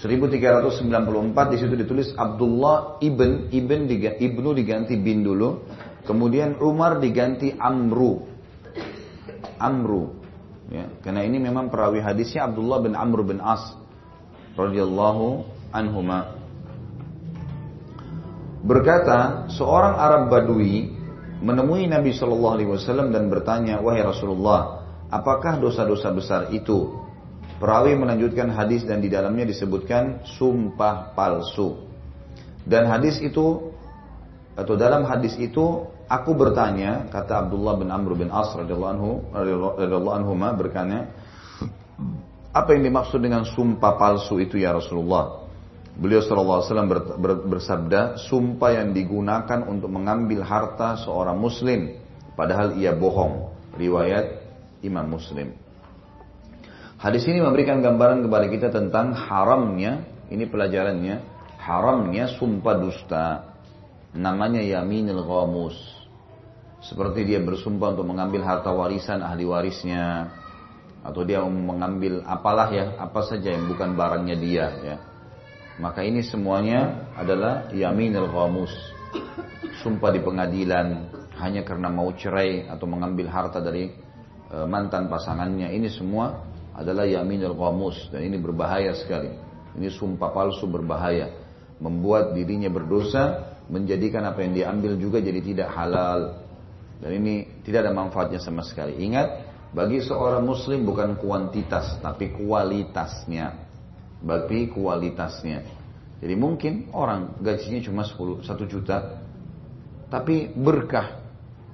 Speaker 1: 1394 di situ ditulis Abdullah ibn ibn ibnu diganti bin dulu, kemudian Umar diganti Amru. Amru. Ya, karena ini memang perawi hadisnya Abdullah bin Amr bin As radhiyallahu anhuma. Berkata, seorang Arab Badui menemui Nabi Shallallahu Alaihi Wasallam dan bertanya, wahai Rasulullah, apakah dosa-dosa besar itu? Perawi melanjutkan hadis dan di dalamnya disebutkan sumpah palsu. Dan hadis itu atau dalam hadis itu aku bertanya kata Abdullah bin Amr bin As radhiyallahu anhu berkata apa yang dimaksud dengan sumpah palsu itu ya Rasulullah? Beliau SAW bersabda, sumpah yang digunakan untuk mengambil harta seorang muslim, padahal ia bohong. Riwayat Imam Muslim. Hadis ini memberikan gambaran kepada kita tentang haramnya, ini pelajarannya, haramnya sumpah dusta. Namanya yaminul ghamus. Seperti dia bersumpah untuk mengambil harta warisan ahli warisnya, atau dia mengambil apalah ya, apa saja yang bukan barangnya dia ya maka ini semuanya adalah yaminul ghamus. Sumpah di pengadilan hanya karena mau cerai atau mengambil harta dari e, mantan pasangannya. Ini semua adalah yaminul ghamus dan ini berbahaya sekali. Ini sumpah palsu berbahaya. Membuat dirinya berdosa, menjadikan apa yang diambil juga jadi tidak halal. Dan ini tidak ada manfaatnya sama sekali. Ingat, bagi seorang muslim bukan kuantitas, tapi kualitasnya bagi kualitasnya. Jadi mungkin orang gajinya cuma 10, 1 juta, tapi berkah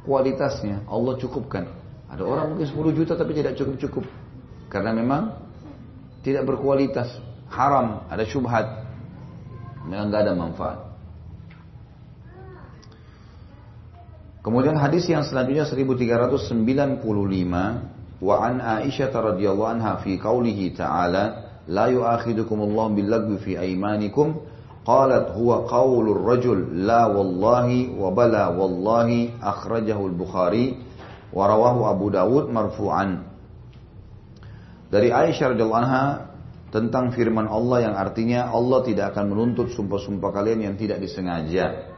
Speaker 1: kualitasnya Allah cukupkan. Ada orang mungkin 10 juta tapi tidak cukup-cukup. Karena memang tidak berkualitas, haram, ada syubhat. Memang nggak ada manfaat. Kemudian hadis yang selanjutnya 1395 wa an Aisyah radhiyallahu anha fi qaulihi ta'ala لا يؤاخذكم الله باللغو في أيمانكم قالت هو قول الرجل لا والله وبلا والله أخرجه البخاري ورواه أبو داود مرفوعا dari Aisyah radhiyallahu anha tentang firman Allah yang artinya Allah tidak akan menuntut sumpah-sumpah kalian yang tidak disengaja.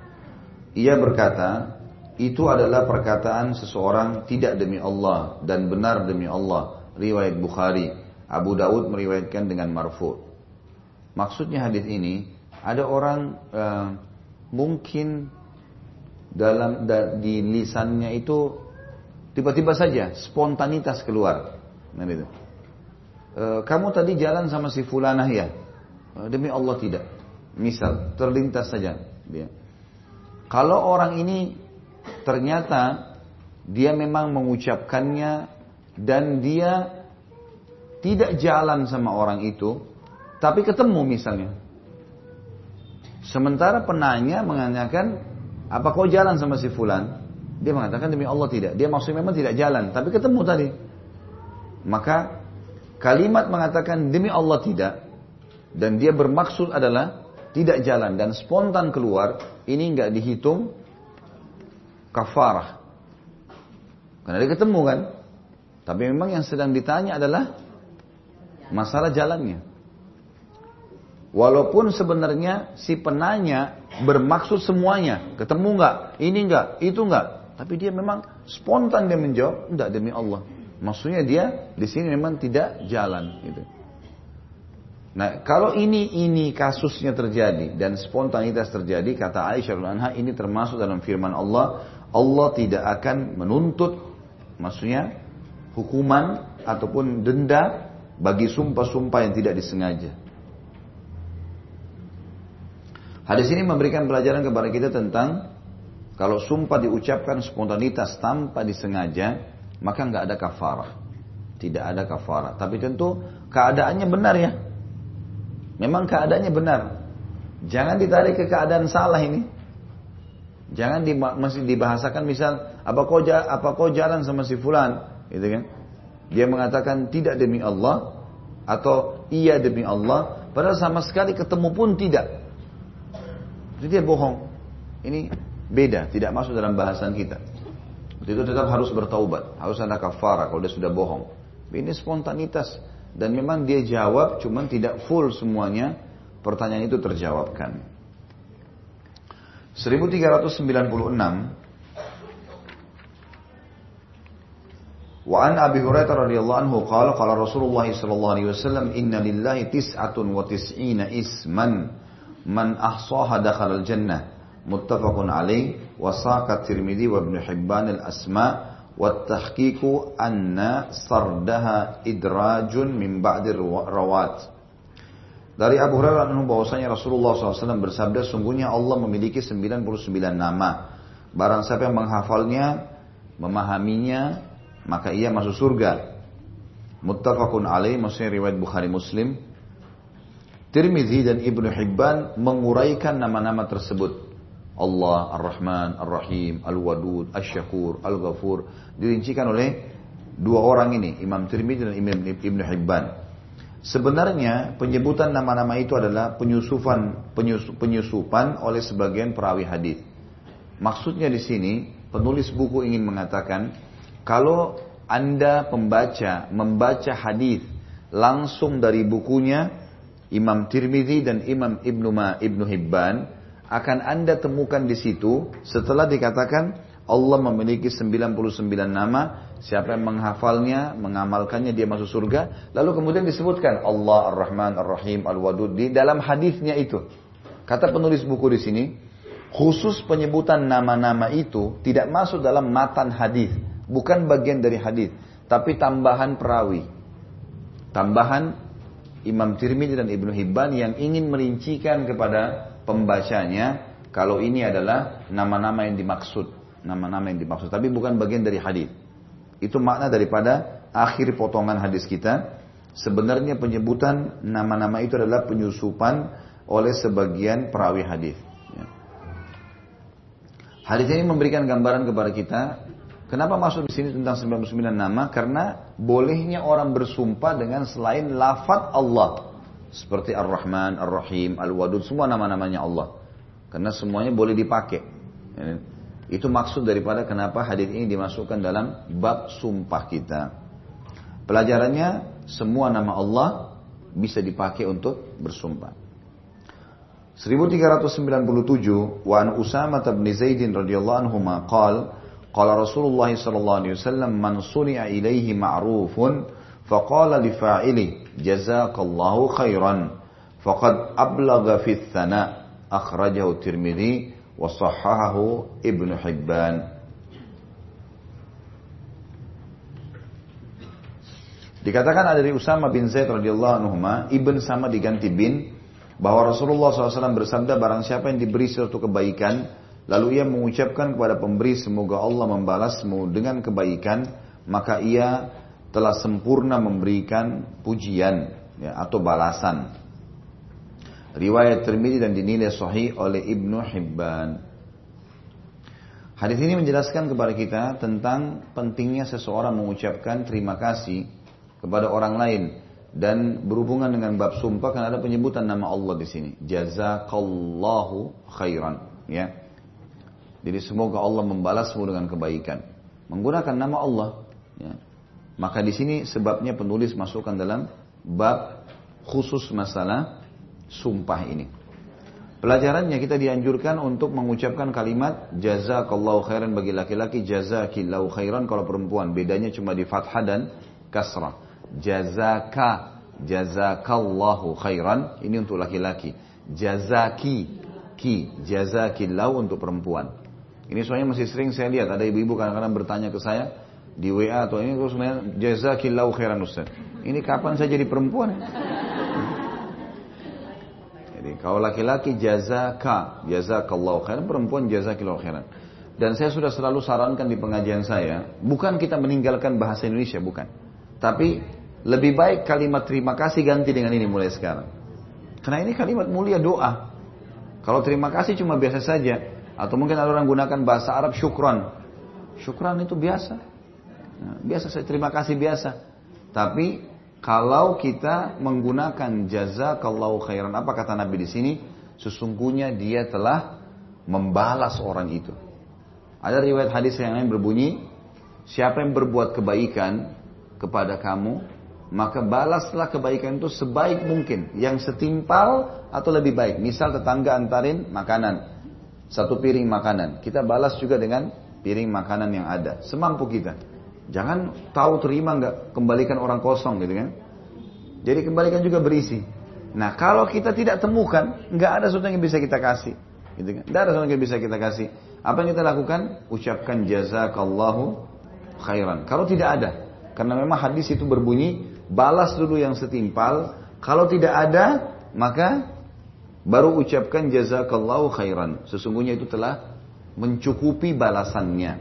Speaker 1: Ia berkata, itu adalah perkataan seseorang tidak demi Allah dan benar demi Allah. Riwayat Bukhari. Abu Daud meriwayatkan dengan marfu. Maksudnya hadis ini ada orang uh, mungkin dalam da, di lisannya itu tiba-tiba saja spontanitas keluar. Nah, itu. Uh, kamu tadi jalan sama si fulanah ya? Uh, demi Allah tidak. Misal terlintas saja dia. Kalau orang ini ternyata dia memang mengucapkannya dan dia tidak jalan sama orang itu, tapi ketemu misalnya. Sementara penanya mengatakan, apa kau jalan sama si fulan? Dia mengatakan demi Allah tidak. Dia maksudnya memang tidak jalan, tapi ketemu tadi. Maka kalimat mengatakan demi Allah tidak, dan dia bermaksud adalah tidak jalan dan spontan keluar, ini nggak dihitung kafarah. Karena dia ketemu kan. Tapi memang yang sedang ditanya adalah masalah jalannya. Walaupun sebenarnya si penanya bermaksud semuanya, ketemu nggak, ini nggak, itu nggak, tapi dia memang spontan dia menjawab, enggak demi Allah. Maksudnya dia di sini memang tidak jalan gitu. Nah, kalau ini ini kasusnya terjadi dan spontanitas terjadi, kata Aisyah anha ini termasuk dalam firman Allah, Allah tidak akan menuntut maksudnya hukuman ataupun denda bagi sumpah-sumpah yang tidak disengaja. Hadis ini memberikan pelajaran kepada kita tentang kalau sumpah diucapkan spontanitas tanpa disengaja, maka nggak ada kafarah. Tidak ada kafarah. Tapi tentu keadaannya benar ya. Memang keadaannya benar. Jangan ditarik ke keadaan salah ini. Jangan di, masih dibahasakan misal apa kau apa kau jalan sama si fulan, gitu kan? Dia mengatakan tidak demi Allah atau iya demi Allah, padahal sama sekali ketemu pun tidak. Jadi dia bohong. Ini beda, tidak masuk dalam bahasan kita. Itu tetap harus bertaubat, harus ada kafara kalau dia sudah bohong. Ini spontanitas dan memang dia jawab cuman tidak full semuanya pertanyaan itu terjawabkan. 1396 Wa an Abi Hurairah radhiyallahu anhu qala qala Rasulullah sallallahu alaihi wasallam inna lillahi tis'atun wa tis'ina isman man ahsaha dakhala al-jannah. Muttafaqun alaih. Wa saqa Tirmidzi wa Ibnu Hibban al-asma. Wa tahqiqu anna sardaha idrajun min ba'di rawat. Dari Abu Hurairah anhu bahwasanya Rasulullah SAW bersabda sungguhnya Allah memiliki 99 nama. Barang siapa yang menghafalnya memahaminya maka ia masuk surga. Muttafaqun alaih maksudnya riwayat Bukhari Muslim. Tirmidzi dan Ibnu Hibban menguraikan nama-nama tersebut. Allah, Ar-Rahman, Ar-Rahim, Al-Wadud, Asy-Syakur, Al-Ghafur dirincikan oleh dua orang ini, Imam Tirmidzi dan Imam Ibnu Hibban. Sebenarnya penyebutan nama-nama itu adalah penyusupan penyusupan oleh sebagian perawi hadis. Maksudnya di sini penulis buku ingin mengatakan kalau Anda pembaca membaca hadis langsung dari bukunya Imam Tirmidzi dan Imam Ibnu Ma Ibnu Hibban akan Anda temukan di situ setelah dikatakan Allah memiliki 99 nama, siapa yang menghafalnya, mengamalkannya dia masuk surga. Lalu kemudian disebutkan Allah Ar-Rahman Ar-Rahim Al-Wadud di dalam hadisnya itu. Kata penulis buku di sini, khusus penyebutan nama-nama itu tidak masuk dalam matan hadis bukan bagian dari hadis, tapi tambahan perawi. Tambahan Imam Tirmidzi dan Ibnu Hibban yang ingin merincikan kepada pembacanya kalau ini adalah nama-nama yang dimaksud, nama-nama yang dimaksud, tapi bukan bagian dari hadis. Itu makna daripada akhir potongan hadis kita. Sebenarnya penyebutan nama-nama itu adalah penyusupan oleh sebagian perawi hadis. Ya. Hadis ini memberikan gambaran kepada kita Kenapa masuk di sini tentang 99 nama? Karena bolehnya orang bersumpah dengan selain lafaz Allah. Seperti Ar-Rahman, Ar-Rahim, Al-Wadud, semua nama-namanya Allah. Karena semuanya boleh dipakai. Itu maksud daripada kenapa hadis ini dimasukkan dalam bab sumpah kita. Pelajarannya, semua nama Allah bisa dipakai untuk bersumpah. 1397 wa an Usama bin Zaidin radhiyallahu anhu qala Qala Rasulullah sallallahu alaihi wasallam man suni'a ilaihi ma'rufun faqala li fa'ili jazakallahu khairan faqad ablagha fi thana akhrajahu Tirmidzi wa shahahahu Ibnu Hibban. Dikatakan ada dari Usama bin Zaid radhiyallahu anhu, ibn sama diganti bin, bahwa Rasulullah SAW bersabda barang siapa yang diberi suatu kebaikan, Lalu ia mengucapkan kepada pemberi semoga Allah membalasmu dengan kebaikan, maka ia telah sempurna memberikan pujian ya, atau balasan. Riwayat Tirmidzi dan dinilai sahih oleh Ibnu Hibban. Hadis ini menjelaskan kepada kita tentang pentingnya seseorang mengucapkan terima kasih kepada orang lain dan berhubungan dengan bab sumpah karena ada penyebutan nama Allah di sini. Jazakallahu khairan, ya. Jadi semoga Allah membalasmu dengan kebaikan. Menggunakan nama Allah. Ya. Maka di sini sebabnya penulis masukkan dalam bab khusus masalah sumpah ini. Pelajarannya kita dianjurkan untuk mengucapkan kalimat jazakallahu khairan bagi laki-laki, jazakillahu khairan kalau perempuan. Bedanya cuma di fathah dan kasrah. Jazaka, jazakallahu khairan ini untuk laki-laki. Jazaki, ki, jazakillahu untuk perempuan. Ini soalnya masih sering saya lihat ada ibu-ibu kadang-kadang bertanya ke saya di WA atau ini terus sebenarnya jazakillahu khairan Ustaz. Ini kapan saya jadi perempuan? Jadi kalau laki-laki jazaka, jazakallahu khairan, perempuan jazakillahu khairan. Dan saya sudah selalu sarankan di pengajian saya, bukan kita meninggalkan bahasa Indonesia, bukan. Tapi lebih baik kalimat terima kasih ganti dengan ini mulai sekarang. Karena ini kalimat mulia doa. Kalau terima kasih cuma biasa saja, atau mungkin ada orang gunakan bahasa Arab syukran. Syukran itu biasa. Nah, biasa saya terima kasih biasa. Tapi kalau kita menggunakan jazakallahu khairan apa kata Nabi di sini? Sesungguhnya dia telah membalas orang itu. Ada riwayat hadis yang lain berbunyi siapa yang berbuat kebaikan kepada kamu, maka balaslah kebaikan itu sebaik mungkin, yang setimpal atau lebih baik. Misal tetangga antarin makanan, satu piring makanan, kita balas juga dengan piring makanan yang ada, semampu kita. Jangan tahu terima nggak kembalikan orang kosong gitu kan. Jadi kembalikan juga berisi. Nah kalau kita tidak temukan, nggak ada sesuatu yang bisa kita kasih. Gitu kan? Nggak ada sesuatu yang bisa kita kasih. Apa yang kita lakukan? Ucapkan jazakallahu khairan. Kalau tidak ada, karena memang hadis itu berbunyi balas dulu yang setimpal. Kalau tidak ada, maka baru ucapkan jazakallahu khairan. Sesungguhnya itu telah mencukupi balasannya.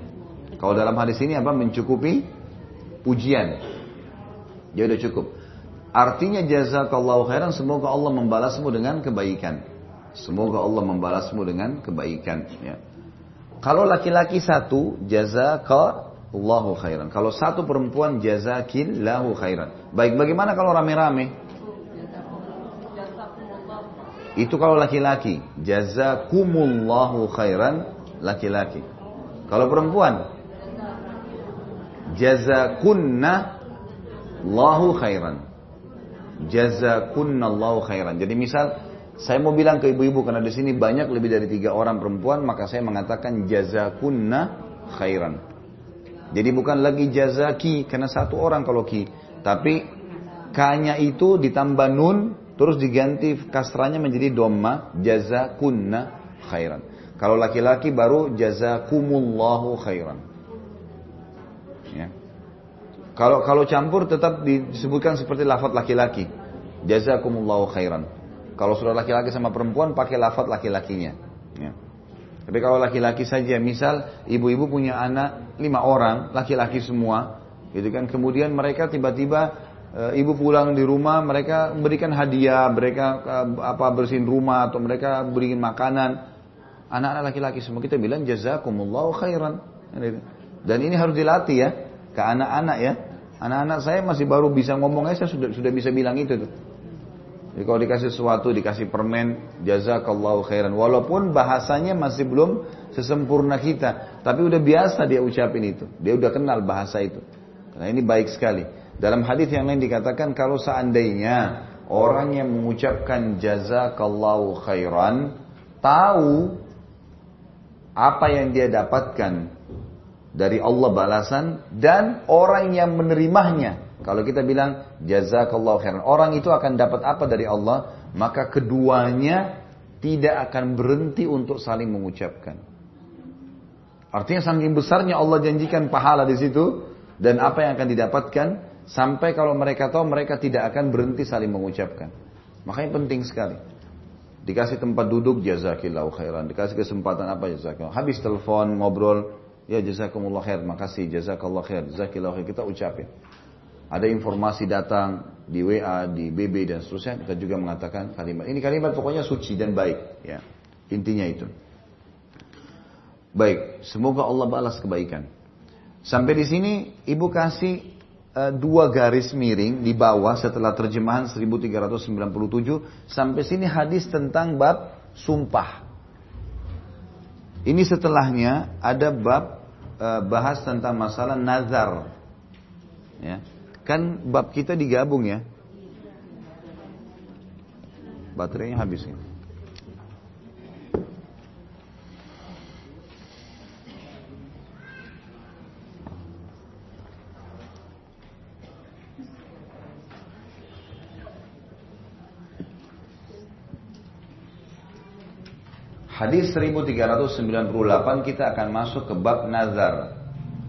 Speaker 1: Kalau dalam hadis ini apa? Mencukupi pujian. Ya udah cukup. Artinya jazakallahu khairan semoga Allah membalasmu dengan kebaikan. Semoga Allah membalasmu dengan kebaikan. Ya. Kalau laki-laki satu jazakallahu khairan. Kalau satu perempuan jazakillahu khairan. Baik, bagaimana kalau rame-rame? Itu kalau laki-laki. Jazakumullahu khairan laki-laki. Kalau perempuan jazakunna Allahu khairan. Jazakunna Allahu khairan. Jadi misal saya mau bilang ke ibu-ibu karena di sini banyak lebih dari tiga orang perempuan, maka saya mengatakan jazakunna khairan. Jadi bukan lagi jazaki karena satu orang kalau ki, tapi kanya itu ditambah nun terus diganti kasranya menjadi domma jazakunna khairan. Kalau laki-laki baru jazakumullahu khairan. Ya. Kalau kalau campur tetap disebutkan seperti lafaz laki-laki. Jazakumullahu khairan. Kalau sudah laki-laki sama perempuan pakai lafaz laki-lakinya. Ya. Tapi kalau laki-laki saja, misal ibu-ibu punya anak lima orang, laki-laki semua, gitu kan. Kemudian mereka tiba-tiba ibu pulang di rumah, mereka berikan hadiah, mereka e, apa bersihin rumah atau mereka berikan makanan. Anak-anak laki-laki semua kita bilang jazakumullahu khairan. Dan ini harus dilatih ya ke anak-anak ya. Anak-anak saya masih baru bisa ngomong aja sudah sudah bisa bilang itu tuh. Jadi kalau dikasih sesuatu, dikasih permen, jazakallahu khairan. Walaupun bahasanya masih belum sesempurna kita, tapi udah biasa dia ucapin itu. Dia udah kenal bahasa itu. Karena ini baik sekali. Dalam hadis yang lain dikatakan kalau seandainya orang yang mengucapkan jazakallahu khairan tahu apa yang dia dapatkan dari Allah balasan dan orang yang menerimanya. Kalau kita bilang jazakallahu khairan, orang itu akan dapat apa dari Allah? Maka keduanya tidak akan berhenti untuk saling mengucapkan. Artinya saking besarnya Allah janjikan pahala di situ dan apa yang akan didapatkan sampai kalau mereka tahu mereka tidak akan berhenti saling mengucapkan. Makanya penting sekali. Dikasih tempat duduk jazakillahu khairan, dikasih kesempatan apa jazakillahu. Habis telepon, ngobrol, Ya jazakumullah khair, makasih, jazakallah khair, jazakillah khair, kita ucapin. Ada informasi datang di WA, di BB dan seterusnya, kita juga mengatakan kalimat. Ini kalimat pokoknya suci dan baik. ya Intinya itu. Baik, semoga Allah balas kebaikan. Sampai di sini ibu kasih dua garis miring di bawah setelah terjemahan 1397 sampai sini hadis tentang bab sumpah. Ini setelahnya ada bab uh, bahas tentang masalah nazar. Ya. Kan bab kita digabung ya. Baterainya habis ya. Hadis 1398 kita akan masuk ke bab nazar.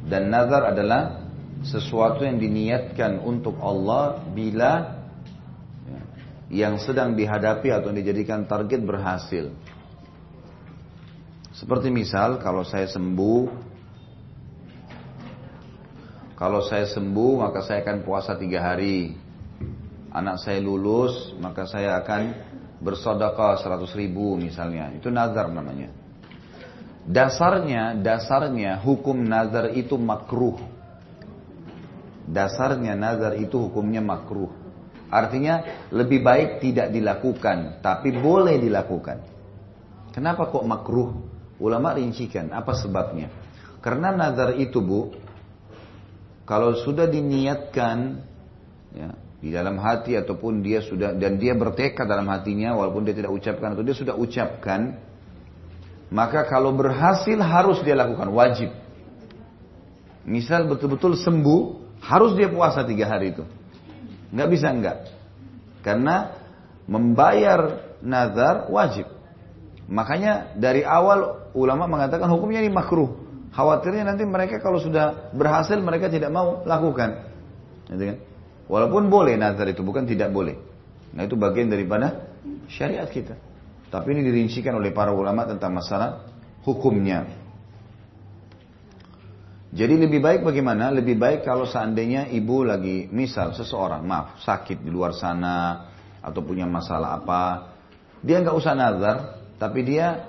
Speaker 1: Dan nazar adalah sesuatu yang diniatkan untuk Allah bila yang sedang dihadapi atau dijadikan target berhasil. Seperti misal kalau saya sembuh, kalau saya sembuh maka saya akan puasa tiga hari. Anak saya lulus maka saya akan bersodakah seratus ribu misalnya. Itu nazar namanya. Dasarnya, dasarnya hukum nazar itu makruh. Dasarnya nazar itu hukumnya makruh. Artinya lebih baik tidak dilakukan, tapi boleh dilakukan. Kenapa kok makruh? Ulama rincikan, apa sebabnya? Karena nazar itu bu, kalau sudah diniatkan ya, di dalam hati ataupun dia sudah dan dia bertekad dalam hatinya walaupun dia tidak ucapkan atau dia sudah ucapkan maka kalau berhasil harus dia lakukan wajib. Misal betul-betul sembuh harus dia puasa tiga hari itu. Nggak bisa enggak karena membayar nazar wajib. Makanya dari awal ulama mengatakan hukumnya ini makruh. Khawatirnya nanti mereka kalau sudah berhasil mereka tidak mau lakukan. Gitu kan? Walaupun boleh nazar itu bukan tidak boleh. Nah itu bagian daripada syariat kita. Tapi ini dirincikan oleh para ulama tentang masalah hukumnya. Jadi lebih baik bagaimana? Lebih baik kalau seandainya ibu lagi, misal seseorang, maaf, sakit di luar sana, atau punya masalah apa, dia nggak usah nazar, tapi dia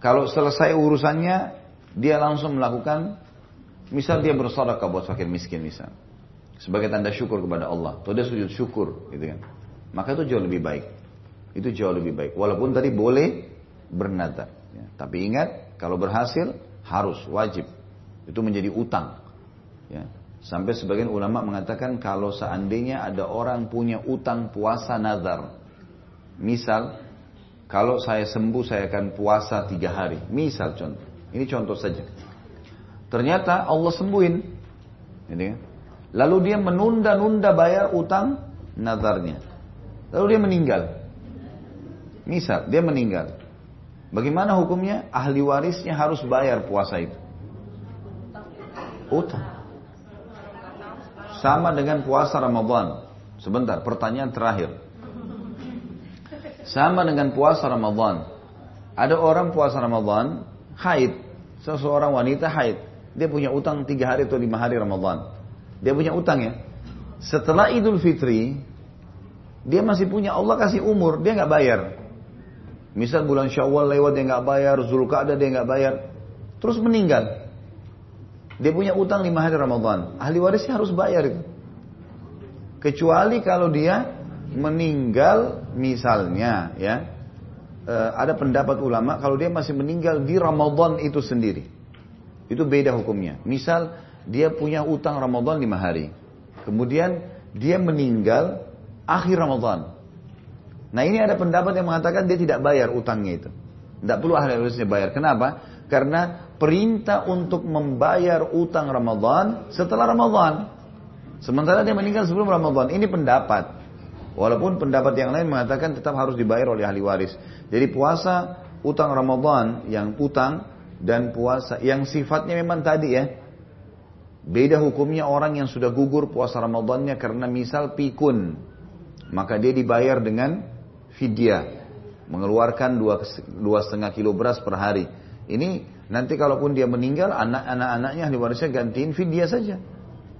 Speaker 1: kalau selesai urusannya dia langsung melakukan misal dia bersedekah buat fakir miskin misal sebagai tanda syukur kepada Allah atau dia sujud syukur gitu kan maka itu jauh lebih baik itu jauh lebih baik walaupun tadi boleh bernadar ya. tapi ingat kalau berhasil harus wajib itu menjadi utang ya. sampai sebagian ulama mengatakan kalau seandainya ada orang punya utang puasa nazar misal kalau saya sembuh saya akan puasa tiga hari misal contoh ini contoh saja. Ternyata Allah sembuhin. Ini kan? Lalu dia menunda-nunda bayar utang nazarnya. Lalu dia meninggal. Misal, dia meninggal. Bagaimana hukumnya? Ahli warisnya harus bayar puasa itu. Utang. Sama dengan puasa Ramadan. Sebentar, pertanyaan terakhir. Sama dengan puasa Ramadan. Ada orang puasa Ramadan, haid. Seseorang wanita haid. Dia punya utang tiga hari atau lima hari Ramadan. Dia punya utang ya. Setelah Idul Fitri, dia masih punya Allah kasih umur, dia nggak bayar. Misal bulan Syawal lewat dia nggak bayar, Zulkaadah dia nggak bayar, terus meninggal. Dia punya utang lima hari Ramadan. Ahli warisnya harus bayar. Kecuali kalau dia meninggal misalnya ya uh, ada pendapat ulama kalau dia masih meninggal di Ramadan itu sendiri. Itu beda hukumnya. Misal dia punya utang Ramadan lima hari. Kemudian dia meninggal akhir Ramadan. Nah ini ada pendapat yang mengatakan dia tidak bayar utangnya itu. Tidak perlu ahli warisnya bayar. Kenapa? Karena perintah untuk membayar utang Ramadan setelah Ramadan. Sementara dia meninggal sebelum Ramadan. Ini pendapat. Walaupun pendapat yang lain mengatakan tetap harus dibayar oleh ahli waris. Jadi puasa utang Ramadan yang utang dan puasa yang sifatnya memang tadi ya. Beda hukumnya orang yang sudah gugur puasa Ramadannya karena misal pikun. Maka dia dibayar dengan fidyah. Mengeluarkan dua, dua setengah kilo beras per hari. Ini nanti kalaupun dia meninggal, anak-anak-anaknya ahli warisnya gantiin fidyah saja.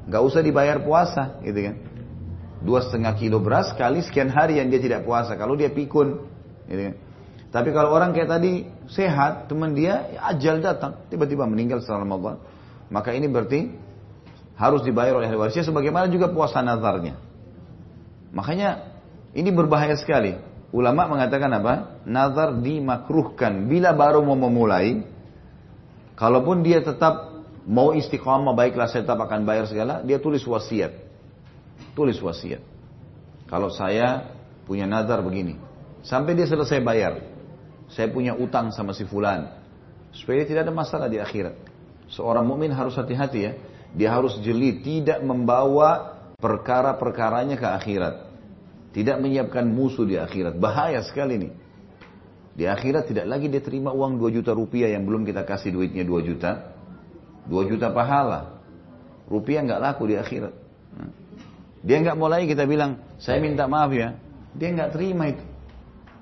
Speaker 1: Gak usah dibayar puasa gitu kan dua setengah kilo beras kali sekian hari yang dia tidak puasa kalau dia pikun gitu kan. tapi kalau orang kayak tadi sehat teman dia ya ajal datang tiba-tiba meninggal setelah Ramadan maka ini berarti harus dibayar oleh ahli warisnya sebagaimana juga puasa nazarnya. Makanya ini berbahaya sekali. Ulama mengatakan apa? Nazar dimakruhkan. Bila baru mau memulai kalaupun dia tetap mau istiqamah baiklah saya tetap akan bayar segala dia tulis wasiat. Tulis wasiat. Kalau saya punya nazar begini, sampai dia selesai bayar, saya punya utang sama si fulan, supaya tidak ada masalah di akhirat. Seorang mukmin harus hati-hati ya, dia harus jeli, tidak membawa perkara-perkaranya ke akhirat. Tidak menyiapkan musuh di akhirat. Bahaya sekali nih. Di akhirat tidak lagi dia terima uang 2 juta rupiah yang belum kita kasih duitnya 2 juta. 2 juta pahala. Rupiah nggak laku di akhirat. Dia nggak mulai kita bilang, saya minta maaf ya. Dia nggak terima itu.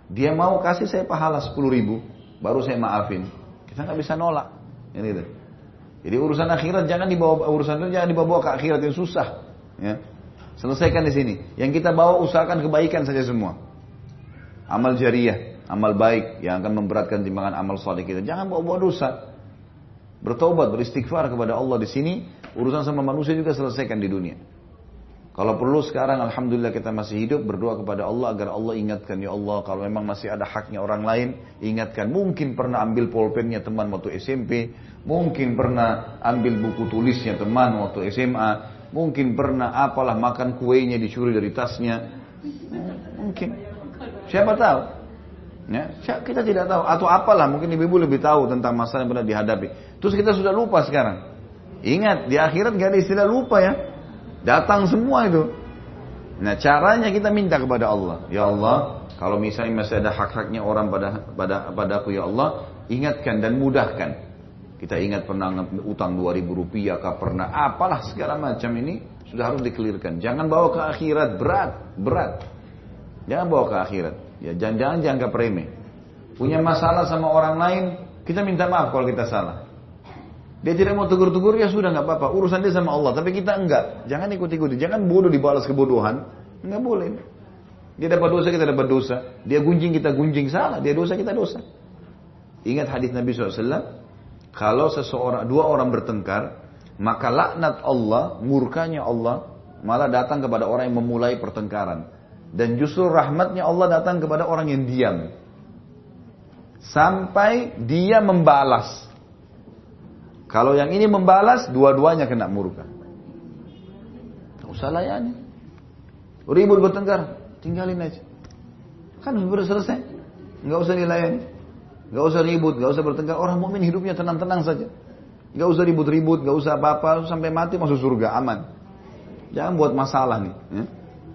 Speaker 1: Dia mau kasih saya pahala 10 ribu, baru saya maafin. Kita nggak bisa nolak. Ini gitu. Jadi urusan akhirat jangan dibawa urusan itu jangan dibawa ke akhirat yang susah. Ya. Selesaikan di sini. Yang kita bawa usahakan kebaikan saja semua. Amal jariah, amal baik yang akan memberatkan timbangan amal soleh kita. Jangan bawa-bawa dosa. Bertobat, beristighfar kepada Allah di sini. Urusan sama manusia juga selesaikan di dunia. Kalau perlu sekarang Alhamdulillah kita masih hidup berdoa kepada Allah agar Allah ingatkan ya Allah kalau memang masih ada haknya orang lain ingatkan. Mungkin pernah ambil pulpennya teman waktu SMP mungkin pernah ambil buku tulisnya teman waktu SMA mungkin pernah apalah makan kuenya dicuri dari tasnya. Mungkin. Siapa tahu? Ya kita tidak tahu. Atau apalah mungkin ibu-ibu lebih tahu tentang masalah yang pernah dihadapi. Terus kita sudah lupa sekarang. Ingat di akhirat gak ada istilah lupa ya Datang semua itu. Nah caranya kita minta kepada Allah. Ya Allah, kalau misalnya masih ada hak-haknya orang pada pada padaku ya Allah, ingatkan dan mudahkan. Kita ingat pernah utang 2000 rupiah, kah pernah apalah segala macam ini sudah harus dikelirkan. Jangan bawa ke akhirat berat, berat. Jangan bawa ke akhirat. Ya jangan-jangan jangan remeh. Punya masalah sama orang lain, kita minta maaf kalau kita salah. Dia tidak mau tegur-tegur ya sudah nggak apa-apa. Urusan dia sama Allah. Tapi kita enggak. Jangan ikut-ikuti. Jangan bodoh dibalas kebodohan. Enggak boleh. Dia dapat dosa kita dapat dosa. Dia gunjing kita gunjing salah. Dia dosa kita dosa. Ingat hadis Nabi SAW. Kalau seseorang dua orang bertengkar, maka laknat Allah, murkanya Allah, malah datang kepada orang yang memulai pertengkaran. Dan justru rahmatnya Allah datang kepada orang yang diam. Sampai dia membalas. Kalau yang ini membalas, dua-duanya kena murka. Tak usah layani. Ribut bertengkar, tinggalin aja. Kan sudah selesai. Nggak usah dilayani. Nggak usah ribut, nggak usah bertengkar. Orang mukmin hidupnya tenang-tenang saja. Nggak usah ribut-ribut, nggak usah apa-apa. Sampai mati masuk surga, aman. Jangan buat masalah nih. Ya.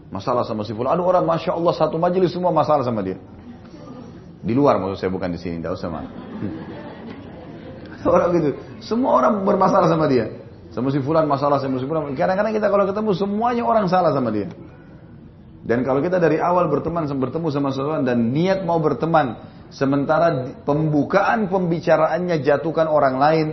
Speaker 1: Masalah sama si. Ada orang, Masya Allah, satu majelis semua masalah sama dia. Di luar maksud saya, bukan di sini. Nggak usah mah. orang gitu. Semua orang bermasalah sama dia. Sama si fulan masalah sama si fulan. Kadang-kadang kita kalau ketemu semuanya orang salah sama dia. Dan kalau kita dari awal berteman bertemu sama seseorang dan niat mau berteman, sementara pembukaan pembicaraannya jatuhkan orang lain,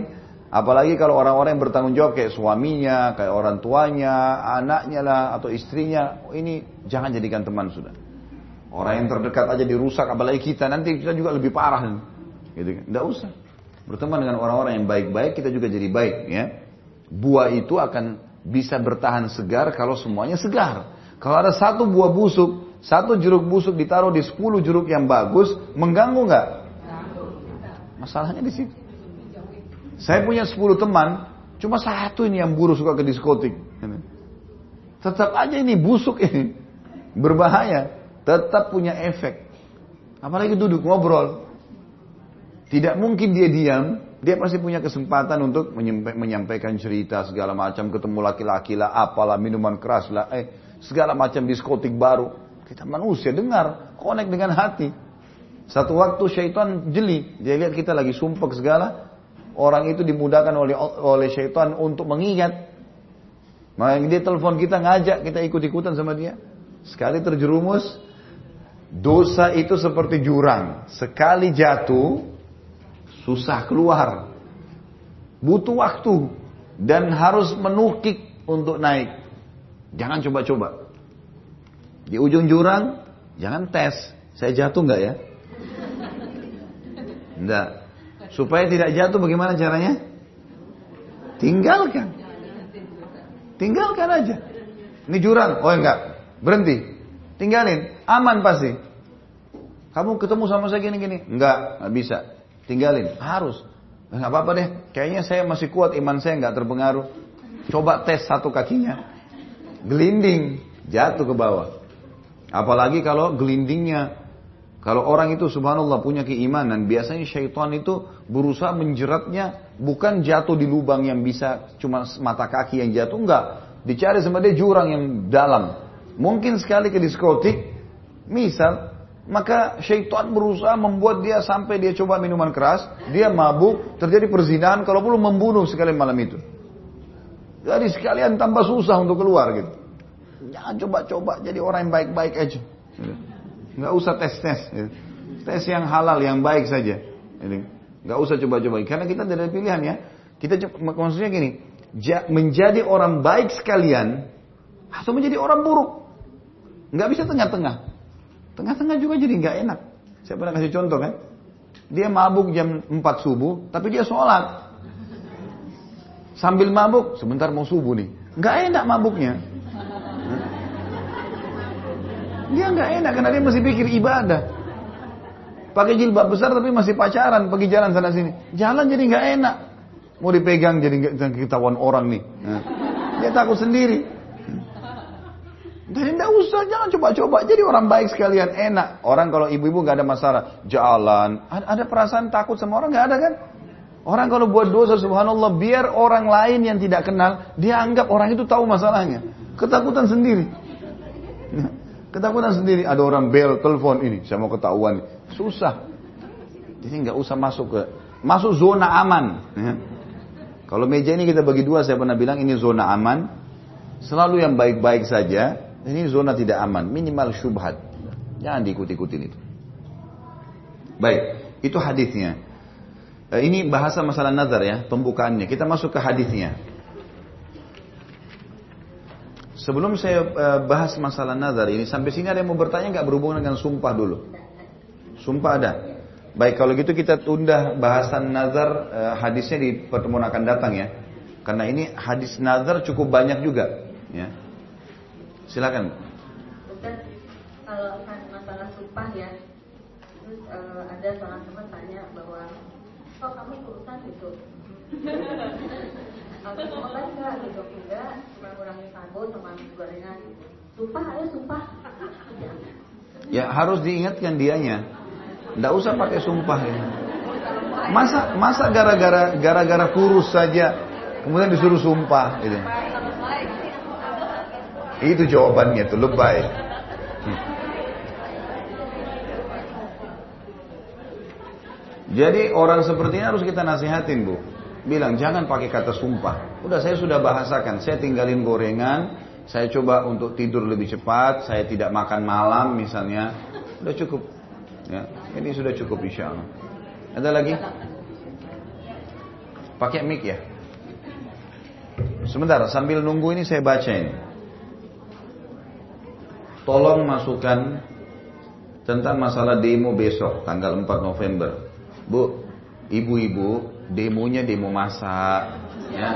Speaker 1: apalagi kalau orang-orang yang bertanggung jawab kayak suaminya, kayak orang tuanya, anaknya lah atau istrinya, ini jangan jadikan teman sudah. Orang yang terdekat aja dirusak, apalagi kita nanti kita juga lebih parah. Gitu, tidak usah. Berteman dengan orang-orang yang baik-baik, kita juga jadi baik. Ya. Buah itu akan bisa bertahan segar kalau semuanya segar. Kalau ada satu buah busuk, satu jeruk busuk ditaruh di sepuluh jeruk yang bagus, mengganggu nggak? Masalahnya di situ. Saya punya sepuluh teman, cuma satu ini yang buruk suka ke diskotik. Tetap aja ini busuk ini. Berbahaya. Tetap punya efek. Apalagi duduk ngobrol. Tidak mungkin dia diam, dia pasti punya kesempatan untuk menyampaikan cerita segala macam, ketemu laki-laki lah, apalah, minuman keras lah, eh, segala macam diskotik baru. Kita manusia dengar, connect dengan hati. Satu waktu syaitan jeli, dia lihat kita lagi sumpah segala, orang itu dimudahkan oleh oleh syaitan untuk mengingat. Maka dia telepon kita ngajak kita ikut-ikutan sama dia. Sekali terjerumus, dosa itu seperti jurang. Sekali jatuh, susah keluar. Butuh waktu dan harus menukik untuk naik. Jangan coba-coba. Di ujung jurang, jangan tes. Saya jatuh nggak ya? Enggak. Supaya tidak jatuh bagaimana caranya? Tinggalkan. Tinggalkan aja. Ini jurang. Oh enggak. Berhenti. Tinggalin. Aman pasti. Kamu ketemu sama saya gini-gini. Enggak. Enggak bisa. Tinggalin. Harus. Nggak apa-apa deh. Kayaknya saya masih kuat. Iman saya nggak terpengaruh. Coba tes satu kakinya. Gelinding. Jatuh ke bawah. Apalagi kalau gelindingnya. Kalau orang itu subhanallah punya keimanan. Biasanya syaitan itu berusaha menjeratnya. Bukan jatuh di lubang yang bisa cuma mata kaki yang jatuh. Enggak. Dicari sama dia jurang yang dalam. Mungkin sekali ke diskotik. Misal maka syaitan berusaha membuat dia sampai dia coba minuman keras, dia mabuk, terjadi perzinahan, kalau perlu membunuh sekalian malam itu. Jadi sekalian tambah susah untuk keluar gitu. Jangan coba-coba jadi orang yang baik-baik aja. Nggak usah tes-tes. Gitu. Tes yang halal, yang baik saja. Nggak usah coba-coba. Karena kita tidak ada pilihan ya. Kita maksudnya gini, menjadi orang baik sekalian atau menjadi orang buruk. Nggak bisa tengah-tengah. Tengah-tengah juga jadi nggak enak. Saya pernah kasih contoh kan. Dia mabuk jam 4 subuh, tapi dia sholat. Sambil mabuk, sebentar mau subuh nih. Nggak enak mabuknya. Dia nggak enak karena dia masih pikir ibadah. Pakai jilbab besar tapi masih pacaran, pergi jalan sana sini. Jalan jadi nggak enak. Mau dipegang jadi nggak ketahuan orang nih. Nah, dia takut sendiri. Jadi tidak usah, jangan coba-coba. Jadi orang baik sekalian, enak. Orang kalau ibu-ibu nggak ada masalah, jalan. Ada, perasaan takut sama orang nggak ada kan? Orang kalau buat dosa, subhanallah, biar orang lain yang tidak kenal, dia anggap orang itu tahu masalahnya. Ketakutan sendiri. Ketakutan sendiri. Ada orang bel, telepon ini, saya mau ketahuan. Susah. Jadi nggak usah masuk ke masuk zona aman. Ya. Kalau meja ini kita bagi dua, saya pernah bilang ini zona aman. Selalu yang baik-baik saja. Ini zona tidak aman, minimal syubhat. Jangan diikut-ikutin itu. Baik, itu hadisnya. Eh, ini bahasa masalah nazar ya, pembukaannya. Kita masuk ke hadisnya. Sebelum saya eh, bahas masalah nazar ini, sampai sini ada yang mau bertanya nggak berhubungan dengan sumpah dulu? Sumpah ada. Baik kalau gitu kita tunda bahasan nazar eh, hadisnya di pertemuan akan datang ya. Karena ini hadis nazar cukup banyak juga. Ya. Silakan.
Speaker 2: Ustaz, kalau kan masalah sumpah ya, terus uh, ada seorang teman tanya bahwa kok kamu ikutan gitu? Aku sholat enggak gitu enggak, cuma kurangi karbo sama gorengan. Sumpah ayo sumpah.
Speaker 1: Ya harus diingatkan dianya. Tidak usah pakai sumpah ya. Masa masa gara-gara gara-gara kurus saja kemudian disuruh sumpah gitu. Itu jawabannya itu lebay. Jadi orang seperti ini harus kita nasihatin bu. Bilang jangan pakai kata sumpah. Udah saya sudah bahasakan. Saya tinggalin gorengan. Saya coba untuk tidur lebih cepat. Saya tidak makan malam misalnya. Udah cukup. Ya, ini sudah cukup insya Allah. Ada lagi? Pakai mic ya. Sebentar, sambil nunggu ini saya baca ini tolong masukkan tentang masalah demo besok tanggal 4 November. Bu, ibu-ibu, demonya demo masak, ya.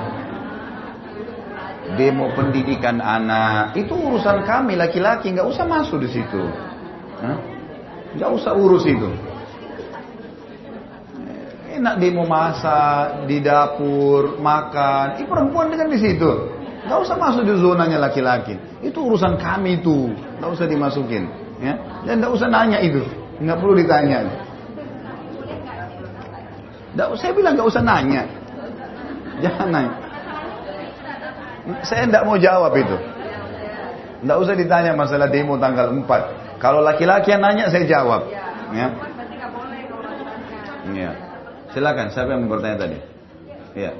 Speaker 1: Demo pendidikan anak, itu urusan kami laki-laki, nggak usah masuk di situ. Nggak usah urus itu. Enak demo masak di dapur, makan. Ini perempuan dengan di situ. Gak usah masuk di zonanya laki-laki. Itu urusan kami itu. Gak usah dimasukin. Ya. Dan gak usah nanya itu. Gak perlu ditanya. Gak, saya bilang gak usah nanya. Jangan nanya. Saya tidak mau jawab itu. Tidak usah ditanya masalah demo tanggal 4. Kalau laki-laki yang nanya saya jawab. Ya. Ya. Silakan, siapa yang bertanya tadi? Ya.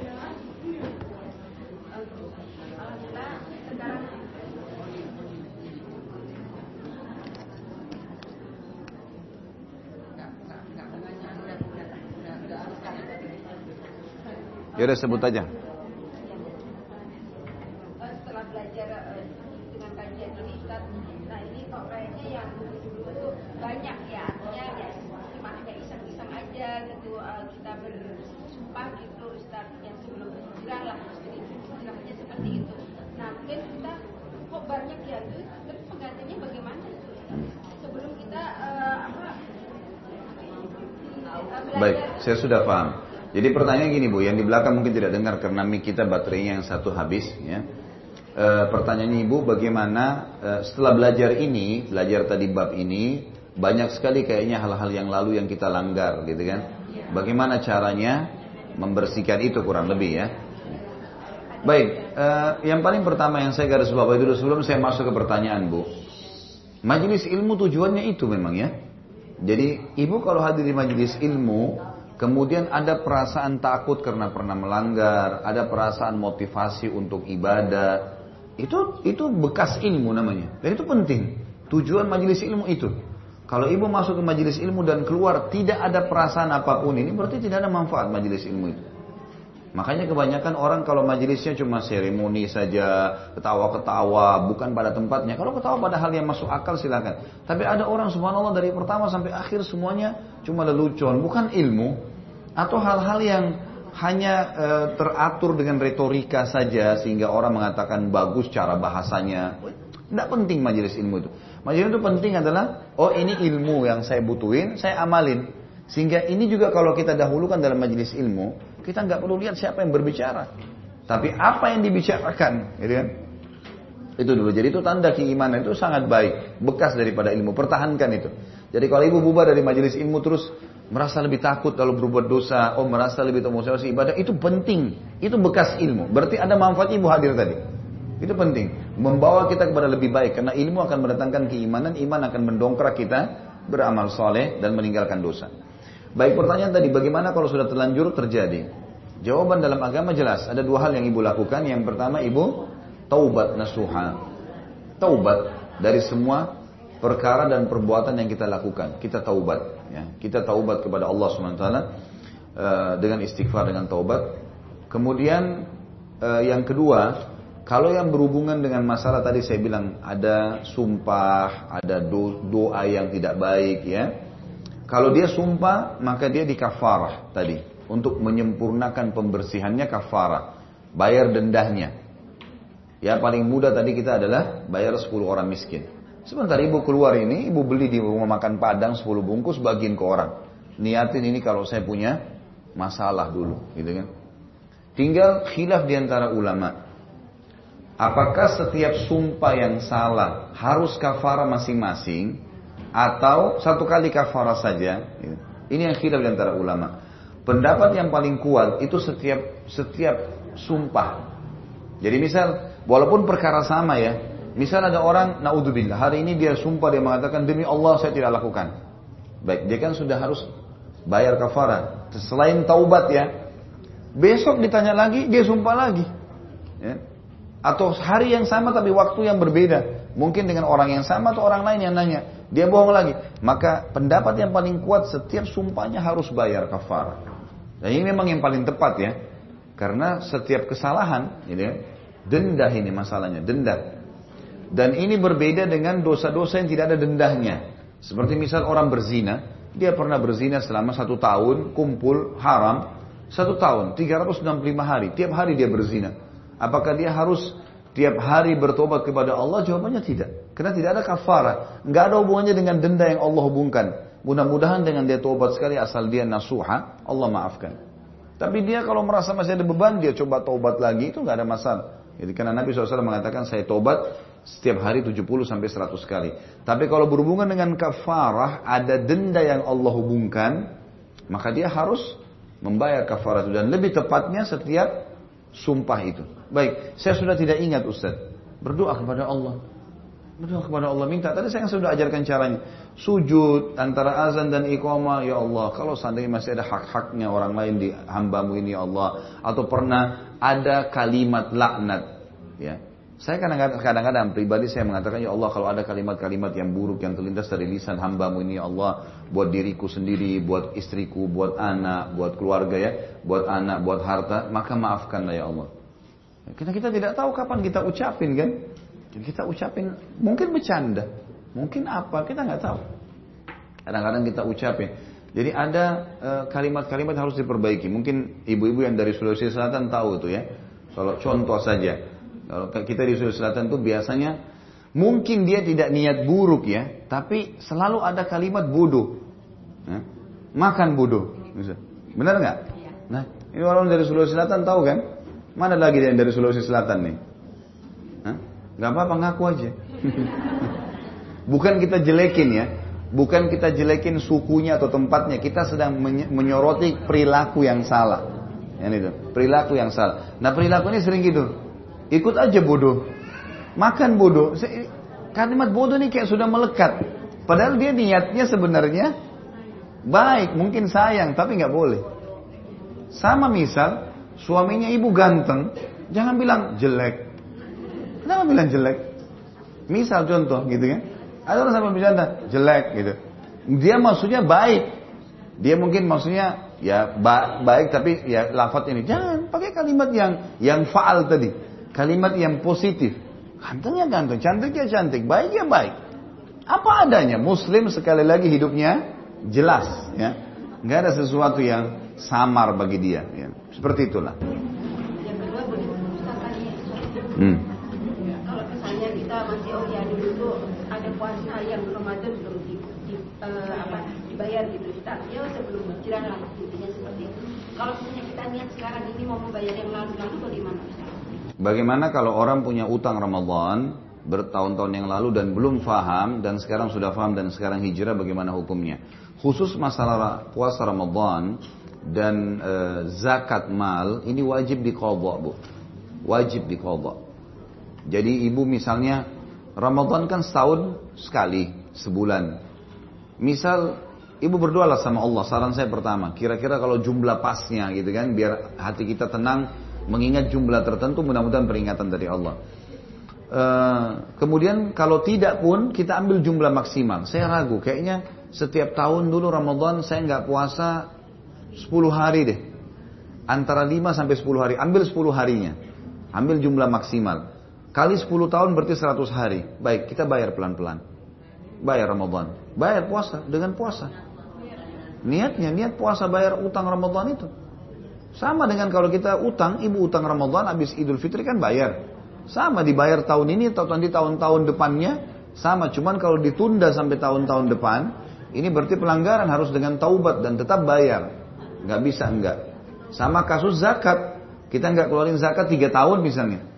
Speaker 1: Ya udah sebut aja.
Speaker 3: Setelah belajar eh, dengan kajian ini Ustaz, nah ini kok kayaknya yang dulu itu banyak ya, artinya ya cuma hanya iseng-iseng aja gitu eh, kita bersumpah gitu Ustaz yang sebelum hijrah lah istilahnya seperti itu. Nah mungkin kita kok banyak ya itu, tapi penggantinya bagaimana itu Sebelum kita uh, apa?
Speaker 1: Baik, saya sudah paham. Jadi pertanyaan gini Bu, yang di belakang mungkin tidak dengar karena mic kita baterainya yang satu habis ya. E, pertanyaannya Ibu bagaimana e, setelah belajar ini, belajar tadi bab ini, banyak sekali kayaknya hal-hal yang lalu yang kita langgar gitu kan. Bagaimana caranya membersihkan itu kurang lebih ya. Baik, e, yang paling pertama yang saya garis bawahi dulu sebelum saya masuk ke pertanyaan Bu. Majelis ilmu tujuannya itu memang ya. Jadi ibu kalau hadir di majelis ilmu Kemudian ada perasaan takut karena pernah melanggar, ada perasaan motivasi untuk ibadah. Itu itu bekas ilmu namanya. Dan itu penting. Tujuan majelis ilmu itu. Kalau ibu masuk ke majelis ilmu dan keluar tidak ada perasaan apa pun ini berarti tidak ada manfaat majelis ilmu itu. Makanya kebanyakan orang kalau majelisnya cuma seremoni saja, ketawa-ketawa, bukan pada tempatnya. Kalau ketawa pada hal yang masuk akal silakan. Tapi ada orang subhanallah dari pertama sampai akhir semuanya cuma lelucon, bukan ilmu atau hal-hal yang hanya e, teratur dengan retorika saja sehingga orang mengatakan bagus cara bahasanya. Tidak penting majelis ilmu itu. Majelis itu penting adalah, oh ini ilmu yang saya butuhin, saya amalin. Sehingga ini juga kalau kita dahulukan dalam majelis ilmu, kita nggak perlu lihat siapa yang berbicara. Tapi apa yang dibicarakan, gitu kan? Itu dulu. Jadi itu tanda keimanan itu sangat baik, bekas daripada ilmu. Pertahankan itu. Jadi kalau ibu bubar dari majelis ilmu terus merasa lebih takut kalau berbuat dosa, oh merasa lebih termotivasi ibadah, itu penting. Itu bekas ilmu. Berarti ada manfaat ibu hadir tadi. Itu penting. Membawa kita kepada lebih baik. Karena ilmu akan mendatangkan keimanan, iman akan mendongkrak kita beramal soleh dan meninggalkan dosa. Baik pertanyaan tadi, bagaimana kalau sudah terlanjur terjadi? Jawaban dalam agama jelas. Ada dua hal yang ibu lakukan. Yang pertama ibu taubat nasuha. Taubat dari semua perkara dan perbuatan yang kita lakukan. Kita taubat. Ya. Kita taubat kepada Allah SWT uh, eh, dengan istighfar, dengan taubat. Kemudian uh, yang kedua, kalau yang berhubungan dengan masalah tadi saya bilang ada sumpah, ada do doa yang tidak baik ya. Kalau dia sumpah maka dia dikafarah tadi untuk menyempurnakan pembersihannya kafarah, bayar dendahnya. Ya paling mudah tadi kita adalah bayar 10 orang miskin. Sebentar ibu keluar ini, ibu beli di rumah makan Padang 10 bungkus bagiin ke orang. Niatin ini kalau saya punya masalah dulu, gitu kan. Tinggal khilaf di antara ulama. Apakah setiap sumpah yang salah harus kafara masing-masing atau satu kali kafara saja? Gitu. Ini yang khilaf di antara ulama. Pendapat yang paling kuat itu setiap setiap sumpah. Jadi misal Walaupun perkara sama ya. Misal ada orang, naudzubillah, hari ini dia sumpah, dia mengatakan, demi Allah saya tidak lakukan. Baik, dia kan sudah harus bayar kafarat. Selain taubat ya. Besok ditanya lagi, dia sumpah lagi. Ya. Atau hari yang sama tapi waktu yang berbeda. Mungkin dengan orang yang sama atau orang lain yang nanya. Dia bohong lagi. Maka pendapat yang paling kuat setiap sumpahnya harus bayar kafarat. Dan ini memang yang paling tepat ya. Karena setiap kesalahan, gitu ya, Denda ini masalahnya, denda. Dan ini berbeda dengan dosa-dosa yang tidak ada dendahnya. Seperti misal orang berzina, dia pernah berzina selama satu tahun, kumpul, haram, satu tahun, 365 hari, tiap hari dia berzina. Apakah dia harus tiap hari bertobat kepada Allah? Jawabannya tidak. Karena tidak ada kafara. Nggak ada hubungannya dengan denda yang Allah hubungkan. Mudah-mudahan dengan dia tobat sekali asal dia nasuha, Allah maafkan. Tapi dia kalau merasa masih ada beban, dia coba tobat lagi, itu nggak ada masalah. Jadi karena Nabi SAW mengatakan saya tobat setiap hari 70 sampai 100 kali. Tapi kalau berhubungan dengan kafarah ada denda yang Allah hubungkan, maka dia harus membayar kafarah itu dan lebih tepatnya setiap sumpah itu. Baik, saya sudah tidak ingat Ustaz. Berdoa kepada Allah. Berdoa kepada Allah minta. Tadi saya sudah ajarkan caranya. Sujud antara azan dan iqamah. Ya Allah, kalau seandainya masih ada hak-haknya orang lain di hambamu ini ya Allah. Atau pernah ada kalimat laknat. Ya, saya kadang-kadang pribadi saya mengatakan ya Allah kalau ada kalimat-kalimat yang buruk yang terlintas dari lisan hambamu ini ya Allah buat diriku sendiri, buat istriku, buat anak, buat keluarga ya, buat anak, buat harta, maka maafkanlah ya Allah. Kita kita tidak tahu kapan kita ucapin kan? Kita ucapin mungkin bercanda, mungkin apa kita nggak tahu. Kadang-kadang kita ucapin. Jadi ada eh, kalimat-kalimat uh, harus diperbaiki. Mungkin ibu-ibu yang dari Sulawesi Selatan tahu itu ya. Kalau contoh saja, kalau kita di Sulawesi Selatan tuh biasanya mungkin dia tidak niat buruk ya, tapi selalu ada kalimat bodoh. Ya? Makan bodoh. Benar nggak? Iya. Nah, ini orang dari Sulawesi Selatan tahu kan? Mana lagi yang dari Sulawesi Selatan nih? Hah? Gak apa-apa ngaku aja. Bukan kita jelekin ya, Bukan kita jelekin sukunya atau tempatnya, kita sedang menyoroti perilaku yang salah. Yang itu, perilaku yang salah. Nah perilaku ini sering gitu. Ikut aja bodoh. Makan bodoh. Kalimat bodoh ini kayak sudah melekat. Padahal dia niatnya sebenarnya baik, mungkin sayang, tapi nggak boleh. Sama misal, suaminya ibu ganteng, jangan bilang jelek. Kenapa bilang jelek? Misal contoh gitu kan. Ada orang sampai bercanda, jelek gitu. Dia maksudnya baik. Dia mungkin maksudnya ya ba baik tapi ya lafaz ini jangan pakai kalimat yang yang faal tadi. Kalimat yang positif. Ganteng ganteng, cantik ya cantik, baiknya baik. Apa adanya, muslim sekali lagi hidupnya jelas. ya Nggak ada sesuatu yang samar bagi dia. Ya. Seperti itulah. Ya, hmm.
Speaker 3: Kalau misalnya kita masih oh ya dulu tuh ada puasa yang Ramadan belum di, di uh, apa dibayar gitu kita ya sebelum berjalan lah intinya seperti itu. Kalau misalnya kita niat sekarang ini mau membayar yang lalu lalu bagaimana? Ustaz?
Speaker 1: Bagaimana kalau orang punya utang Ramadan bertahun-tahun yang lalu dan belum faham dan sekarang sudah faham dan sekarang hijrah bagaimana hukumnya? Khusus masalah puasa Ramadan dan e, zakat mal ini wajib diqadha, Bu. Wajib diqadha. Jadi ibu misalnya Ramadan kan setahun sekali, sebulan. Misal ibu berdoalah sama Allah. Saran saya pertama, kira-kira kalau jumlah pasnya gitu kan, biar hati kita tenang, mengingat jumlah tertentu, mudah-mudahan peringatan dari Allah. E, kemudian kalau tidak pun kita ambil jumlah maksimal. Saya ragu, kayaknya setiap tahun dulu Ramadan saya nggak puasa 10 hari deh. Antara 5 sampai 10 hari. Ambil 10 harinya. Ambil jumlah maksimal. Kali 10 tahun berarti 100 hari. Baik, kita bayar pelan-pelan. Bayar Ramadan. Bayar puasa dengan puasa. Niatnya, niat puasa bayar utang Ramadan itu. Sama dengan kalau kita utang, ibu utang Ramadan habis Idul Fitri kan bayar. Sama dibayar tahun ini atau nanti tahun-tahun depannya sama. Cuman kalau ditunda sampai tahun-tahun depan, ini berarti pelanggaran harus dengan taubat dan tetap bayar. Nggak bisa enggak. Sama kasus zakat. Kita nggak keluarin zakat tiga tahun misalnya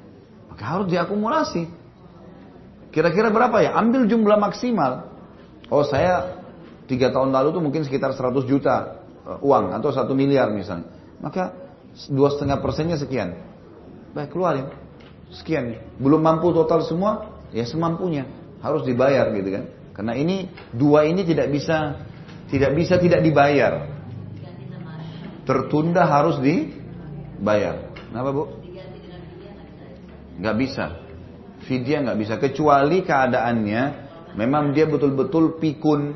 Speaker 1: maka harus diakumulasi. Kira-kira berapa ya? Ambil jumlah maksimal. Oh saya tiga tahun lalu tuh mungkin sekitar 100 juta uh, uang atau satu miliar misalnya. Maka dua setengah persennya sekian. Baik keluarin sekian. Belum mampu total semua, ya semampunya harus dibayar gitu kan. Karena ini dua ini tidak bisa tidak bisa tidak dibayar. Tertunda harus dibayar. Kenapa bu? nggak bisa. Fidyah nggak bisa kecuali keadaannya memang dia betul-betul pikun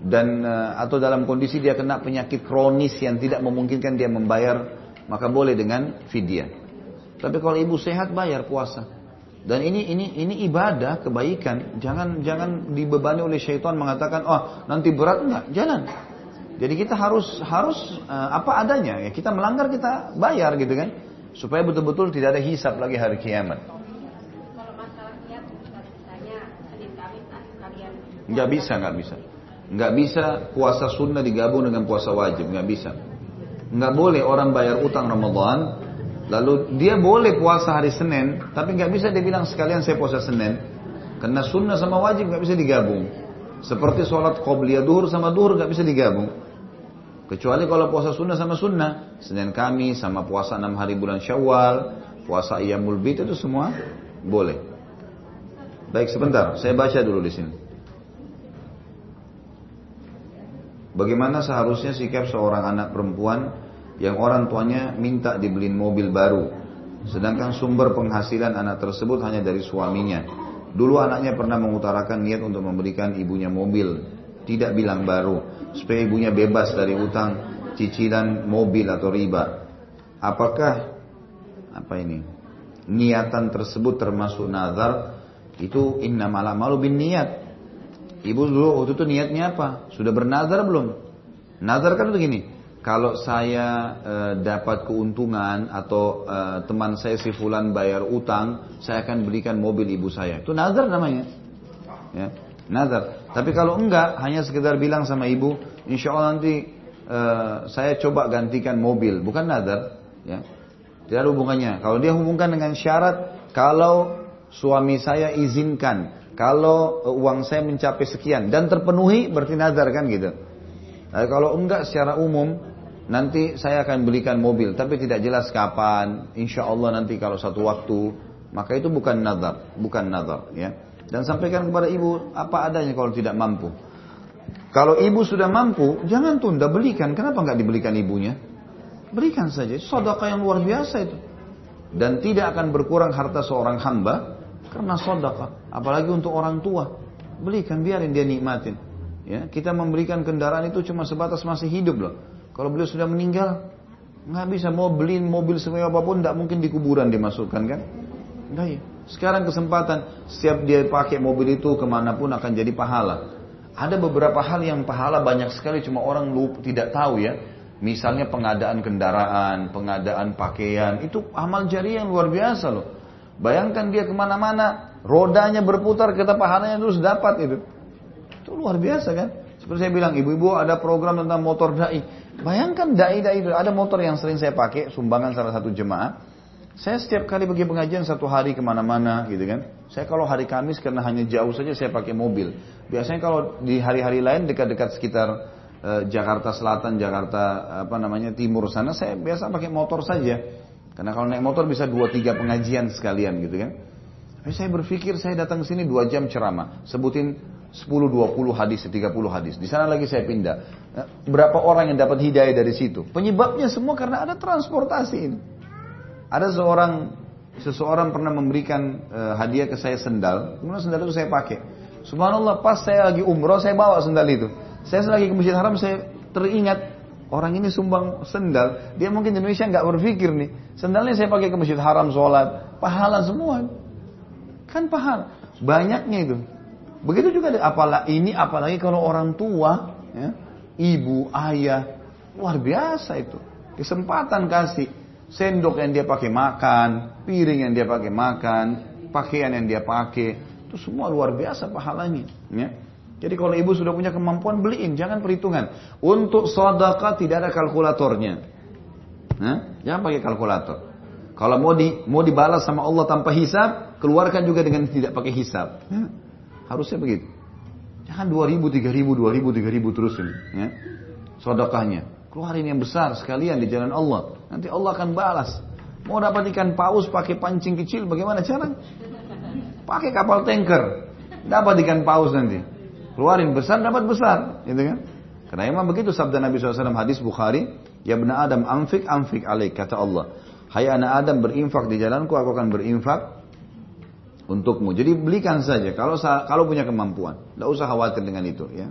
Speaker 1: dan eh, atau dalam kondisi dia kena penyakit kronis yang tidak memungkinkan dia membayar maka boleh dengan fidyah. Tapi kalau ibu sehat bayar puasa. Dan ini ini ini ibadah kebaikan. Jangan jangan dibebani oleh syaitan mengatakan oh nanti berat enggak. Jangan. Jadi kita harus harus uh, apa adanya ya kita melanggar kita bayar gitu kan. Supaya betul-betul tidak ada hisap lagi hari kiamat. Nggak bisa, nggak bisa. Nggak bisa puasa sunnah digabung dengan puasa wajib, nggak bisa. Nggak boleh orang bayar utang Ramadan, lalu dia boleh puasa hari Senin, tapi nggak bisa dia bilang sekalian saya puasa Senin. Karena sunnah sama wajib nggak bisa digabung. Seperti sholat qobliyah duhur sama duhur nggak bisa digabung. Kecuali kalau puasa sunnah sama sunnah. Senin kami sama puasa enam hari bulan syawal. Puasa iyamul bid itu semua boleh. Baik sebentar, saya baca dulu di sini. Bagaimana seharusnya sikap seorang anak perempuan yang orang tuanya minta dibeliin mobil baru, sedangkan sumber penghasilan anak tersebut hanya dari suaminya. Dulu anaknya pernah mengutarakan niat untuk memberikan ibunya mobil, tidak bilang baru supaya ibunya bebas dari utang cicilan mobil atau riba. Apakah apa ini? Niatan tersebut termasuk nazar itu inna malam malu bin niat. Ibu dulu waktu itu niatnya apa? Sudah bernazar belum? Nazar kan begini, kalau saya e, dapat keuntungan atau e, teman saya si fulan bayar utang, saya akan belikan mobil ibu saya. Itu nazar namanya. Ya nazar. Tapi kalau enggak, hanya sekedar bilang sama ibu, insya Allah nanti uh, saya coba gantikan mobil, bukan nazar, ya. Tidak ada hubungannya. Kalau dia hubungkan dengan syarat, kalau suami saya izinkan, kalau uang saya mencapai sekian dan terpenuhi, berarti nazar kan gitu. Nah, kalau enggak secara umum, nanti saya akan belikan mobil, tapi tidak jelas kapan. Insya Allah nanti kalau satu waktu, maka itu bukan nazar, bukan nazar, ya. Dan sampaikan kepada ibu apa adanya kalau tidak mampu. Kalau ibu sudah mampu, jangan tunda, belikan. Kenapa nggak dibelikan ibunya? Berikan saja, sodaka yang luar biasa itu. Dan tidak akan berkurang harta seorang hamba karena sodaka. Apalagi untuk orang tua. Belikan, biarin dia nikmatin. Ya, kita memberikan kendaraan itu cuma sebatas masih hidup loh. Kalau beliau sudah meninggal, nggak bisa mau beliin mobil semua apa pun, tidak mungkin di kuburan dimasukkan kan? Enggak ya. Sekarang kesempatan, setiap dia pakai mobil itu ke mana pun akan jadi pahala. Ada beberapa hal yang pahala banyak sekali cuma orang lupa, tidak tahu ya. Misalnya pengadaan kendaraan, pengadaan pakaian, itu amal jari yang luar biasa loh. Bayangkan dia ke mana-mana, rodanya berputar, kita pahalanya terus dapat itu. Itu luar biasa kan. Seperti saya bilang, ibu-ibu ada program tentang motor dai. Bayangkan dai-dai itu, ada motor yang sering saya pakai, sumbangan salah satu jemaah. Saya setiap kali pergi pengajian satu hari ke mana-mana gitu kan. Saya kalau hari Kamis karena hanya jauh saja saya pakai mobil. Biasanya kalau di hari-hari lain dekat-dekat sekitar eh, Jakarta Selatan, Jakarta apa namanya Timur sana saya biasa pakai motor saja. Karena kalau naik motor bisa dua tiga pengajian sekalian gitu kan. Tapi saya berpikir saya datang sini dua jam ceramah, sebutin 10-20 hadis, 30 hadis. Di sana lagi saya pindah. Eh, berapa orang yang dapat hidayah dari situ? Penyebabnya semua karena ada transportasi ini. Ada seorang seseorang pernah memberikan uh, hadiah ke saya sendal, kemudian sendal itu saya pakai. Subhanallah, pas saya lagi umroh saya bawa sendal itu. Saya lagi ke Masjid Haram saya teringat orang ini sumbang sendal, dia mungkin di Indonesia nggak berpikir nih, sendalnya saya pakai ke Masjid Haram sholat, pahala semua. Kan pahala. Banyaknya itu. Begitu juga apalagi ini apalagi kalau orang tua, ya, ibu, ayah, luar biasa itu. Kesempatan kasih. Sendok yang dia pakai makan, piring yang dia pakai makan, pakaian yang dia pakai, itu semua luar biasa pahalanya. Ya. Jadi kalau ibu sudah punya kemampuan beliin, jangan perhitungan. Untuk sedekah tidak ada kalkulatornya. Nah, jangan pakai kalkulator. Kalau mau di mau dibalas sama Allah tanpa hisab, keluarkan juga dengan tidak pakai hisab. Ya. Harusnya begitu. Jangan 2000, 3000, 2000, 3000 terus ini. Ya. Sodakahnya. Keluarin yang besar sekalian di jalan Allah. Nanti Allah akan balas. Mau dapat ikan paus pakai pancing kecil, bagaimana cara? Pakai kapal tanker. Dapat ikan paus nanti. Keluarin besar, dapat besar. Gitu kan? Karena emang begitu sabda Nabi SAW hadis Bukhari. Ya benar Adam amfik amfik alaik kata Allah. Hai anak Adam berinfak di jalanku, aku akan berinfak untukmu. Jadi belikan saja kalau kalau punya kemampuan. Tidak usah khawatir dengan itu ya.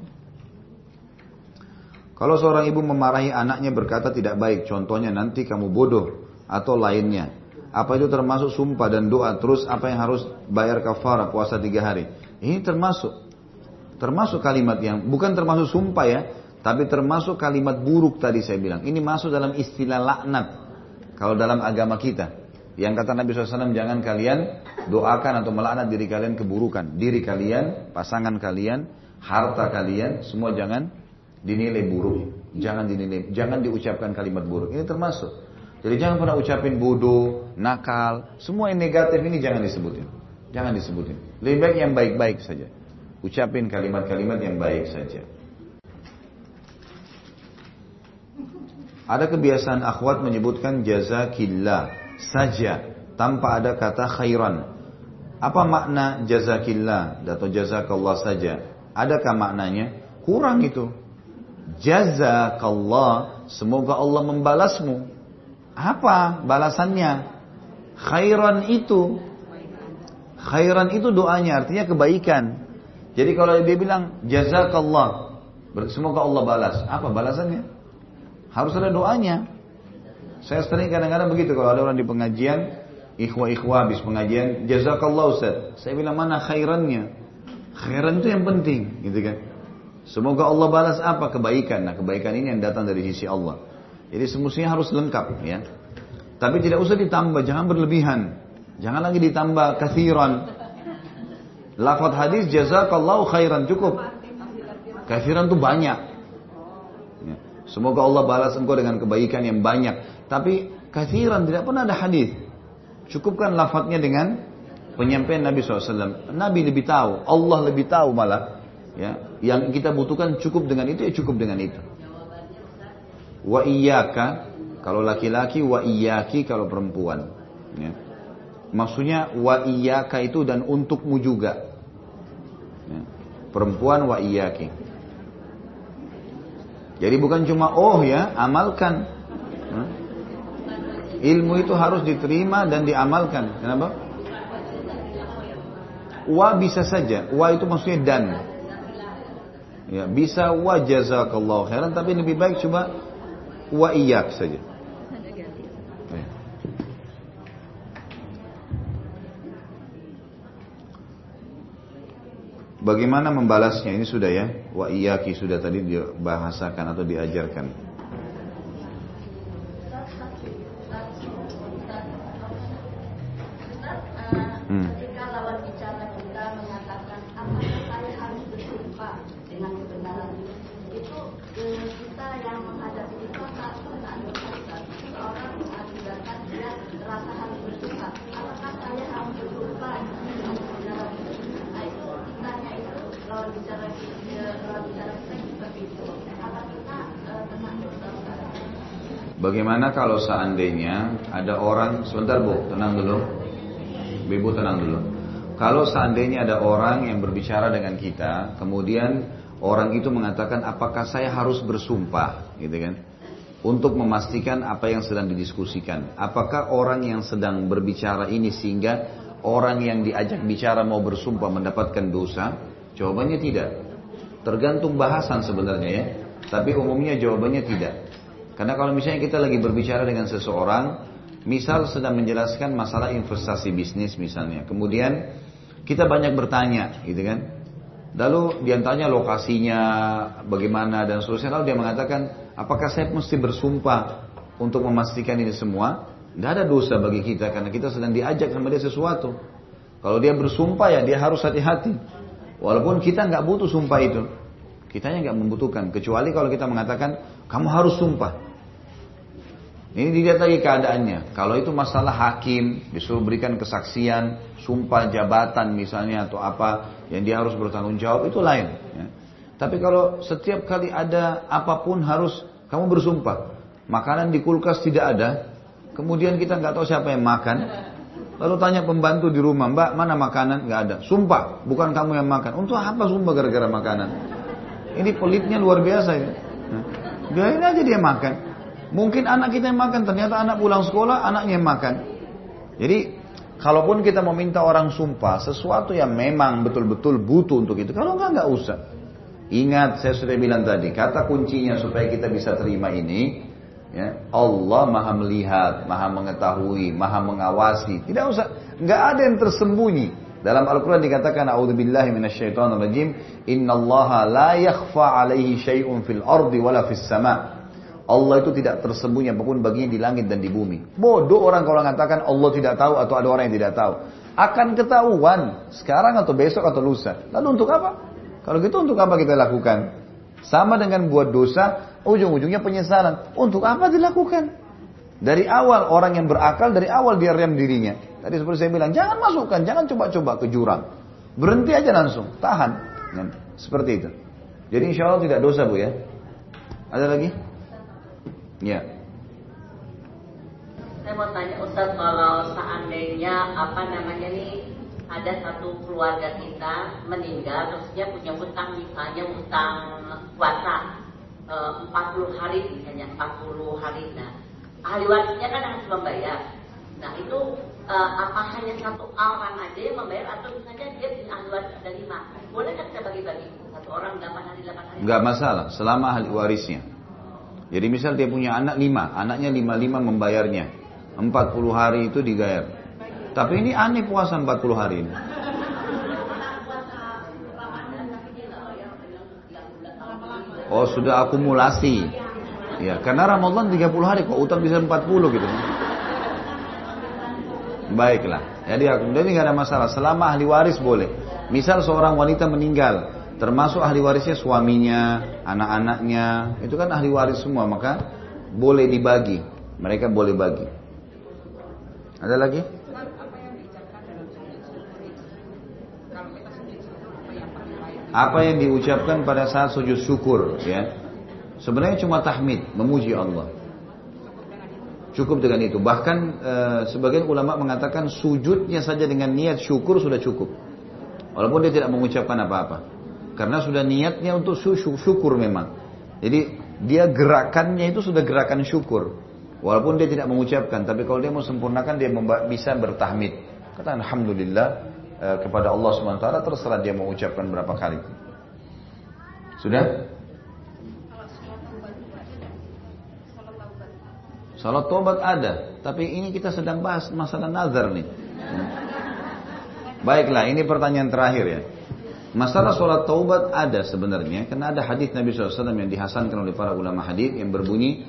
Speaker 1: Kalau seorang ibu memarahi anaknya berkata tidak baik, contohnya nanti kamu bodoh atau lainnya. Apa itu termasuk sumpah dan doa? Terus apa yang harus bayar kafara puasa tiga hari? Ini termasuk. Termasuk kalimat yang bukan termasuk sumpah ya, tapi termasuk kalimat buruk tadi saya bilang. Ini masuk dalam istilah laknat. Kalau dalam agama kita. Yang kata Nabi SAW, jangan kalian doakan atau melaknat diri kalian keburukan. Diri kalian, pasangan kalian, harta kalian, semua jangan dinilai buruk. Jangan dinilai, jangan diucapkan kalimat buruk. Ini termasuk. Jadi jangan pernah ucapin bodoh, nakal, semua yang negatif ini jangan disebutin. Jangan disebutin. Lebih baik yang baik-baik saja. Ucapin kalimat-kalimat yang baik saja. Ada kebiasaan akhwat menyebutkan jazakillah saja tanpa ada kata khairan. Apa makna jazakillah atau jazakallah saja? Adakah maknanya? Kurang itu. Jazakallah, semoga Allah membalasmu. Apa balasannya? Khairan itu. Khairan itu doanya, artinya kebaikan. Jadi kalau dia bilang jazakallah, semoga Allah balas. Apa balasannya? Harus ada doanya. Saya sering kadang-kadang begitu kalau ada orang di pengajian, ikhwah-ikhwah habis pengajian, jazakallah Ustaz. Saya bilang mana khairannya? Khairan itu yang penting, gitu kan? Semoga Allah balas apa kebaikan. Nah kebaikan ini yang datang dari sisi Allah. Jadi semestinya harus lengkap ya. Tapi tidak usah ditambah, jangan berlebihan. Jangan lagi ditambah kathiran. Lafaz hadis jazakallahu khairan cukup. Kathiran itu banyak. Ya. Semoga Allah balas engkau dengan kebaikan yang banyak. Tapi kathiran tidak pernah ada hadis. Cukupkan lafadznya dengan penyampaian Nabi SAW. Nabi lebih tahu, Allah lebih tahu malah. Ya, yang kita butuhkan cukup dengan itu ya cukup dengan itu. Wa iyyaka kalau laki-laki wa iyyaki kalau perempuan. Ya. Maksudnya wa iyyaka itu dan untukmu juga. Perempuan wa iyyaki. Jadi bukan cuma oh ya, amalkan. Ilmu itu harus diterima dan diamalkan. Kenapa? Wa bisa saja. Wa itu maksudnya dan. Ya, bisa wa jazakallahu khairan tapi lebih baik coba wa iyyak saja. Bagaimana membalasnya? Ini sudah ya. Wa iyyaki sudah tadi dibahasakan atau diajarkan. Bagaimana kalau seandainya ada orang, sebentar bu, tenang dulu. Ibu tenang dulu. Kalau seandainya ada orang yang berbicara dengan kita, kemudian orang itu mengatakan apakah saya harus bersumpah, gitu kan? Untuk memastikan apa yang sedang didiskusikan. Apakah orang yang sedang berbicara ini sehingga orang yang diajak bicara mau bersumpah mendapatkan dosa? Jawabannya tidak. Tergantung bahasan sebenarnya ya. Tapi umumnya jawabannya tidak. Karena kalau misalnya kita lagi berbicara dengan seseorang, misal sedang menjelaskan masalah investasi bisnis misalnya, kemudian kita banyak bertanya, gitu kan? Lalu di antaranya lokasinya, bagaimana dan seterusnya. Lalu dia mengatakan, apakah saya mesti bersumpah untuk memastikan ini semua? Tidak ada dosa bagi kita karena kita sedang diajak sama dia sesuatu. Kalau dia bersumpah ya dia harus hati-hati. Walaupun kita nggak butuh sumpah itu, kitanya nggak membutuhkan. Kecuali kalau kita mengatakan kamu harus sumpah. Ini dilihat lagi keadaannya. Kalau itu masalah hakim, disuruh berikan kesaksian, sumpah jabatan misalnya atau apa yang dia harus bertanggung jawab itu lain. Ya. Tapi kalau setiap kali ada apa pun harus kamu bersumpah. Makanan di kulkas tidak ada, kemudian kita nggak tahu siapa yang makan. Lalu tanya pembantu di rumah, Mbak mana makanan? Nggak ada. Sumpah, bukan kamu yang makan. Untuk apa sumpah gara-gara makanan? Ini pelitnya luar biasa ya. Biarin aja dia makan. Mungkin anak kita yang makan, ternyata anak pulang sekolah, anaknya yang makan. Jadi, kalaupun kita mau minta orang sumpah, sesuatu yang memang betul-betul butuh untuk itu, kalau enggak, enggak usah. Ingat, saya sudah bilang tadi, kata kuncinya supaya kita bisa terima ini, ya, Allah maha melihat, maha mengetahui, maha mengawasi. Tidak usah, enggak ada yang tersembunyi. Dalam Al-Quran dikatakan, A'udzubillahi minasyaitonirrajim, Inna allaha la yakhfa alaihi syai'un fil ardi wala fis sama' Allah itu tidak tersembunyi apa pun baginya di langit dan di bumi. Bodoh orang kalau mengatakan Allah tidak tahu atau ada orang yang tidak tahu. Akan ketahuan sekarang atau besok atau lusa. Lalu untuk apa? Kalau gitu untuk apa kita lakukan? Sama dengan buat dosa, ujung-ujungnya penyesalan. Untuk apa dilakukan? Dari awal orang yang berakal, dari awal dia rem dirinya. Tadi seperti saya bilang, jangan masukkan, jangan coba-coba ke jurang. Berhenti aja langsung, tahan. Seperti itu. Jadi insya Allah tidak dosa bu ya. Ada lagi? Ya.
Speaker 2: Saya mau tanya Ustaz kalau seandainya apa namanya nih ada satu keluarga kita meninggal terus dia punya hutang misalnya hutang puasa e, 40 hari misalnya 40 hari. Nah ahli warisnya kan harus membayar. Nah itu e, apa hanya satu orang aja yang membayar atau misalnya dia punya ahli waris ada lima? Boleh kan kita bagi-bagi? Satu orang 8 hari 8 hari?
Speaker 1: Enggak masalah selama ahli warisnya jadi misal dia punya anak lima, anaknya lima lima membayarnya. empat puluh hari itu digayar. Tapi ini aneh puasa empat puluh hari ini. Oh sudah akumulasi. Ya, karena Ramadan 30 hari kok utang bisa 40 gitu. Baiklah. Jadi jadi nggak ada masalah. Selama ahli waris boleh. Misal seorang wanita meninggal, Termasuk ahli warisnya suaminya, anak-anaknya, itu kan ahli waris semua, maka boleh dibagi. Mereka boleh bagi. Ada lagi? Apa yang diucapkan pada saat sujud syukur, ya? Sebenarnya cuma tahmid, memuji Allah. Cukup dengan itu. Bahkan e, sebagian ulama mengatakan sujudnya saja dengan niat syukur sudah cukup. Walaupun dia tidak mengucapkan apa-apa. Karena sudah niatnya untuk syukur memang. Jadi dia gerakannya itu sudah gerakan syukur. Walaupun dia tidak mengucapkan, tapi kalau dia mau sempurnakan dia bisa bertahmid. Kata Alhamdulillah eh, kepada Allah SWT terserah dia mau ucapkan berapa kali. Sudah? Salat tobat ada, tapi ini kita sedang bahas masalah nazar nih. Baiklah, ini pertanyaan terakhir ya. Masalah sholat taubat ada sebenarnya karena ada hadis Nabi SAW yang dihasankan oleh para ulama hadis yang berbunyi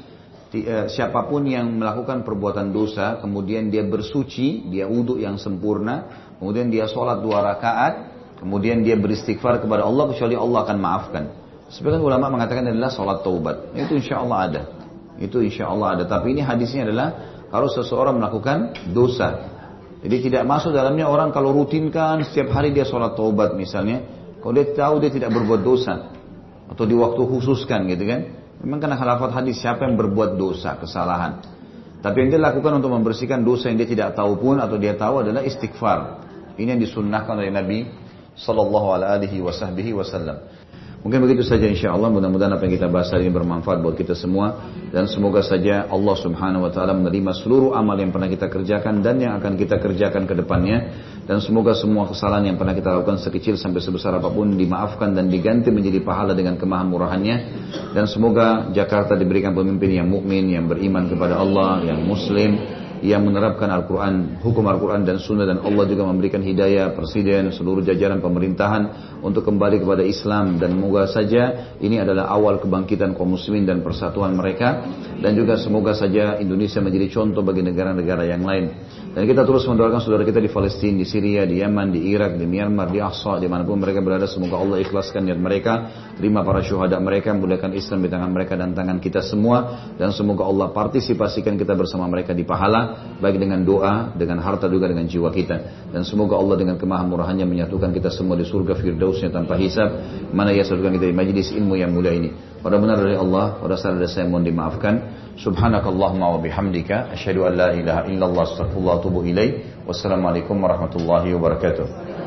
Speaker 1: eh, siapa pun yang melakukan perbuatan dosa kemudian dia bersuci dia wudhu yang sempurna kemudian dia sholat dua rakaat kemudian dia beristighfar kepada Allah kecuali Allah akan maafkan. Sebagian ulama mengatakan adalah sholat taubat. Itu insya Allah ada. Itu insya Allah ada. Tapi ini hadisnya adalah kalau seseorang melakukan dosa jadi tidak masuk dalamnya orang kalau rutinkan setiap hari dia sholat taubat misalnya. Kalau dia tahu dia tidak berbuat dosa. Atau di waktu khususkan gitu kan. Memang karena halafat hadis siapa yang berbuat dosa, kesalahan. Tapi yang dia lakukan untuk membersihkan dosa yang dia tidak tahu pun atau dia tahu adalah istighfar. Ini yang disunnahkan oleh Nabi Sallallahu Alaihi Wasallam. Mungkin begitu saja insya Allah. Mudah-mudahan apa yang kita bahas hari ini bermanfaat buat kita semua. Dan semoga saja Allah subhanahu wa ta'ala menerima seluruh amal yang pernah kita kerjakan dan yang akan kita kerjakan ke depannya. Dan semoga semua kesalahan yang pernah kita lakukan sekecil sampai sebesar apa pun dimaafkan dan diganti menjadi pahala dengan kemahamurahannya. Dan semoga Jakarta diberikan pemimpin yang mukmin, yang beriman kepada Allah, yang muslim, yang menerapkan Al-Quran, hukum Al-Quran dan Sunnah dan Allah juga memberikan hidayah presiden, seluruh jajaran pemerintahan untuk kembali kepada Islam dan semoga saja ini adalah awal kebangkitan kaum muslimin dan persatuan mereka dan juga semoga saja Indonesia menjadi contoh bagi negara-negara yang lain. Dan kita terus mendoakan saudara kita di Palestina, di Syria, di Yaman, di Irak, di Myanmar, di Aqsa, di mana pun mereka berada. Semoga Allah ikhlaskan niat mereka, terima para syuhada mereka, mudahkan Islam di tangan mereka dan tangan kita semua. Dan semoga Allah partisipasikan kita bersama mereka di pahala, baik dengan doa, dengan harta juga dengan jiwa kita. Dan semoga Allah dengan kemahamurahannya menyatukan kita semua di surga firdausnya tanpa hisab. Mana ia satukan kita di majlis ilmu yang mulia ini. Pada benar dari Allah, pada saat ada saya mohon dimaafkan. Subhanakallahumma wa bihamdika asyhadu an la ilaha illallah astaghfirullah wa atubu. Wassalamualaikum warahmatullahi wabarakatuh.